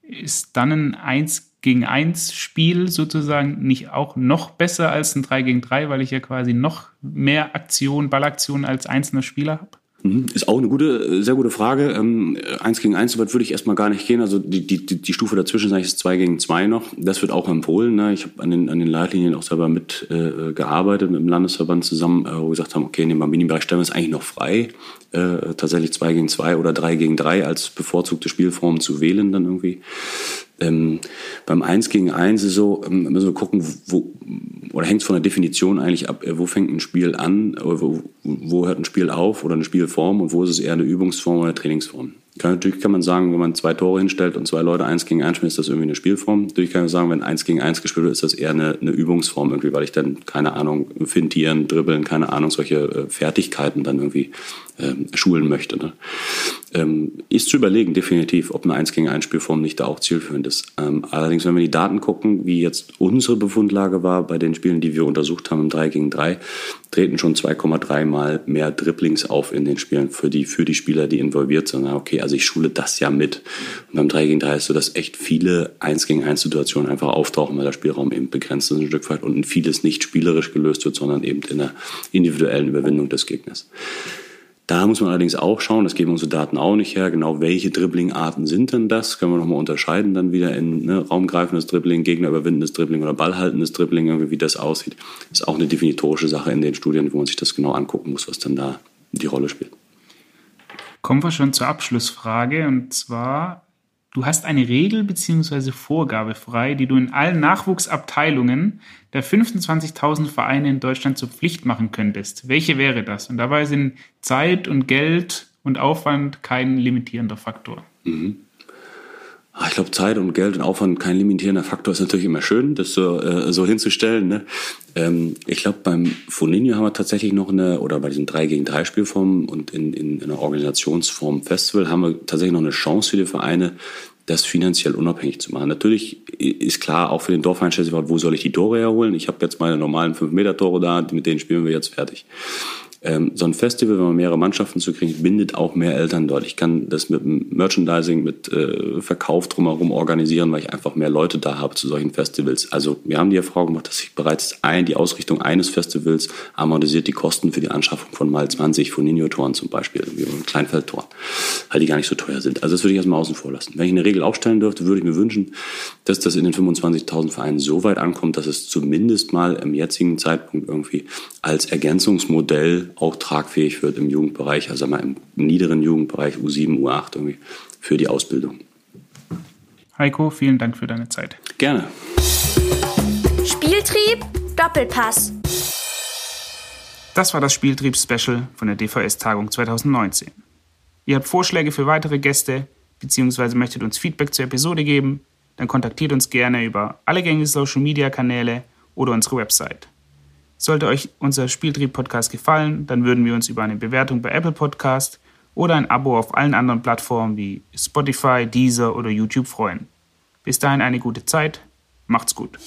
ist dann ein 1 gegen 1 Spiel sozusagen nicht auch noch besser als ein 3 gegen 3, weil ich ja quasi noch mehr Aktion, Ballaktion als einzelner Spieler habe? Mhm. Ist auch eine gute, sehr gute Frage. Ähm, eins gegen eins, so weit würde ich erstmal gar nicht gehen. Also die, die, die Stufe dazwischen sage ich ist zwei gegen zwei noch. Das wird auch empfohlen. Ne? Ich habe an den, an den Leitlinien auch selber mit äh, gearbeitet mit dem Landesverband zusammen, äh, wo wir gesagt haben, okay, in dem Bambini-Bereich stellen wir es eigentlich noch frei, äh, tatsächlich zwei gegen zwei oder drei gegen drei als bevorzugte Spielform zu wählen dann irgendwie. Ähm, beim Eins gegen Eins ist so, ähm, müssen wir gucken, wo, oder hängt es von der Definition eigentlich ab, äh, wo fängt ein Spiel an, wo, wo hört ein Spiel auf oder eine Spielform und wo ist es eher eine Übungsform oder eine Trainingsform. Kann, natürlich kann man sagen, wenn man zwei Tore hinstellt und zwei Leute eins gegen eins spielen, ist das irgendwie eine Spielform. Natürlich kann man sagen, wenn eins gegen eins gespielt wird, ist das eher eine, eine Übungsform irgendwie, weil ich dann, keine Ahnung, fintieren, dribbeln, keine Ahnung, solche äh, Fertigkeiten dann irgendwie ähm, schulen möchte. Ne? Ähm, ist zu überlegen, definitiv, ob eine 1 gegen 1 Spielform nicht da auch zielführend ist. Ähm, allerdings, wenn wir die Daten gucken, wie jetzt unsere Befundlage war bei den Spielen, die wir untersucht haben im 3 gegen 3, treten schon 2,3 Mal mehr Dribblings auf in den Spielen für die, für die Spieler, die involviert sind. Okay, also ich schule das ja mit. Und beim 3 gegen 3 ist so, dass echt viele 1 gegen 1 Situationen einfach auftauchen, weil der Spielraum eben begrenzt ist ein Stück weit und vieles nicht spielerisch gelöst wird, sondern eben in der individuellen Überwindung des Gegners. Da muss man allerdings auch schauen, das geben unsere Daten auch nicht her, genau welche Dribblingarten sind denn das? Können wir nochmal unterscheiden dann wieder in ne, raumgreifendes Dribbling, gegnerüberwindendes Dribbling oder ballhaltendes Dribbling, irgendwie wie das aussieht. Ist auch eine definitorische Sache in den Studien, wo man sich das genau angucken muss, was dann da die Rolle spielt. Kommen wir schon zur Abschlussfrage und zwar Du hast eine Regel bzw. Vorgabe frei, die du in allen Nachwuchsabteilungen der 25.000 Vereine in Deutschland zur Pflicht machen könntest. Welche wäre das? Und dabei sind Zeit und Geld und Aufwand kein limitierender Faktor. Mhm. Ah, ich glaube, Zeit und Geld und Aufwand kein limitierender Faktor ist natürlich immer schön, das so, äh, so hinzustellen. Ne? Ähm, ich glaube, beim Foninho haben wir tatsächlich noch eine, oder bei diesen 3 gegen 3 Spielformen und in, in, in einer Organisationsform Festival haben wir tatsächlich noch eine Chance für die Vereine, das finanziell unabhängig zu machen. Natürlich ist klar, auch für den Dorfverein wo soll ich die Tore herholen? Ich habe jetzt meine normalen 5-Meter-Tore da, mit denen spielen wir jetzt fertig. Ähm, so ein Festival, wenn man mehrere Mannschaften zu kriegen, bindet auch mehr Eltern dort. Ich kann das mit Merchandising, mit äh, Verkauf drumherum organisieren, weil ich einfach mehr Leute da habe zu solchen Festivals. Also wir haben die Erfahrung gemacht, dass sich bereits ein, die Ausrichtung eines Festivals amortisiert die Kosten für die Anschaffung von mal 20 von Ninio-Toren zum Beispiel, wie Kleinfeldtoren, weil die gar nicht so teuer sind. Also das würde ich erstmal außen vor lassen. Wenn ich eine Regel aufstellen dürfte, würde ich mir wünschen, dass das in den 25.000 Vereinen so weit ankommt, dass es zumindest mal im jetzigen Zeitpunkt irgendwie als Ergänzungsmodell auch tragfähig wird im Jugendbereich, also mal im niederen Jugendbereich U7, U8 irgendwie für die Ausbildung. Heiko, vielen Dank für deine Zeit. Gerne. Spieltrieb, Doppelpass. Das war das Spieltrieb-Special von der DVS-Tagung 2019. Ihr habt Vorschläge für weitere Gäste bzw. möchtet uns Feedback zur Episode geben, dann kontaktiert uns gerne über alle gängigen Social-Media-Kanäle oder unsere Website. Sollte euch unser Spieltrieb-Podcast gefallen, dann würden wir uns über eine Bewertung bei Apple Podcast oder ein Abo auf allen anderen Plattformen wie Spotify, Deezer oder YouTube freuen. Bis dahin eine gute Zeit. Macht's gut.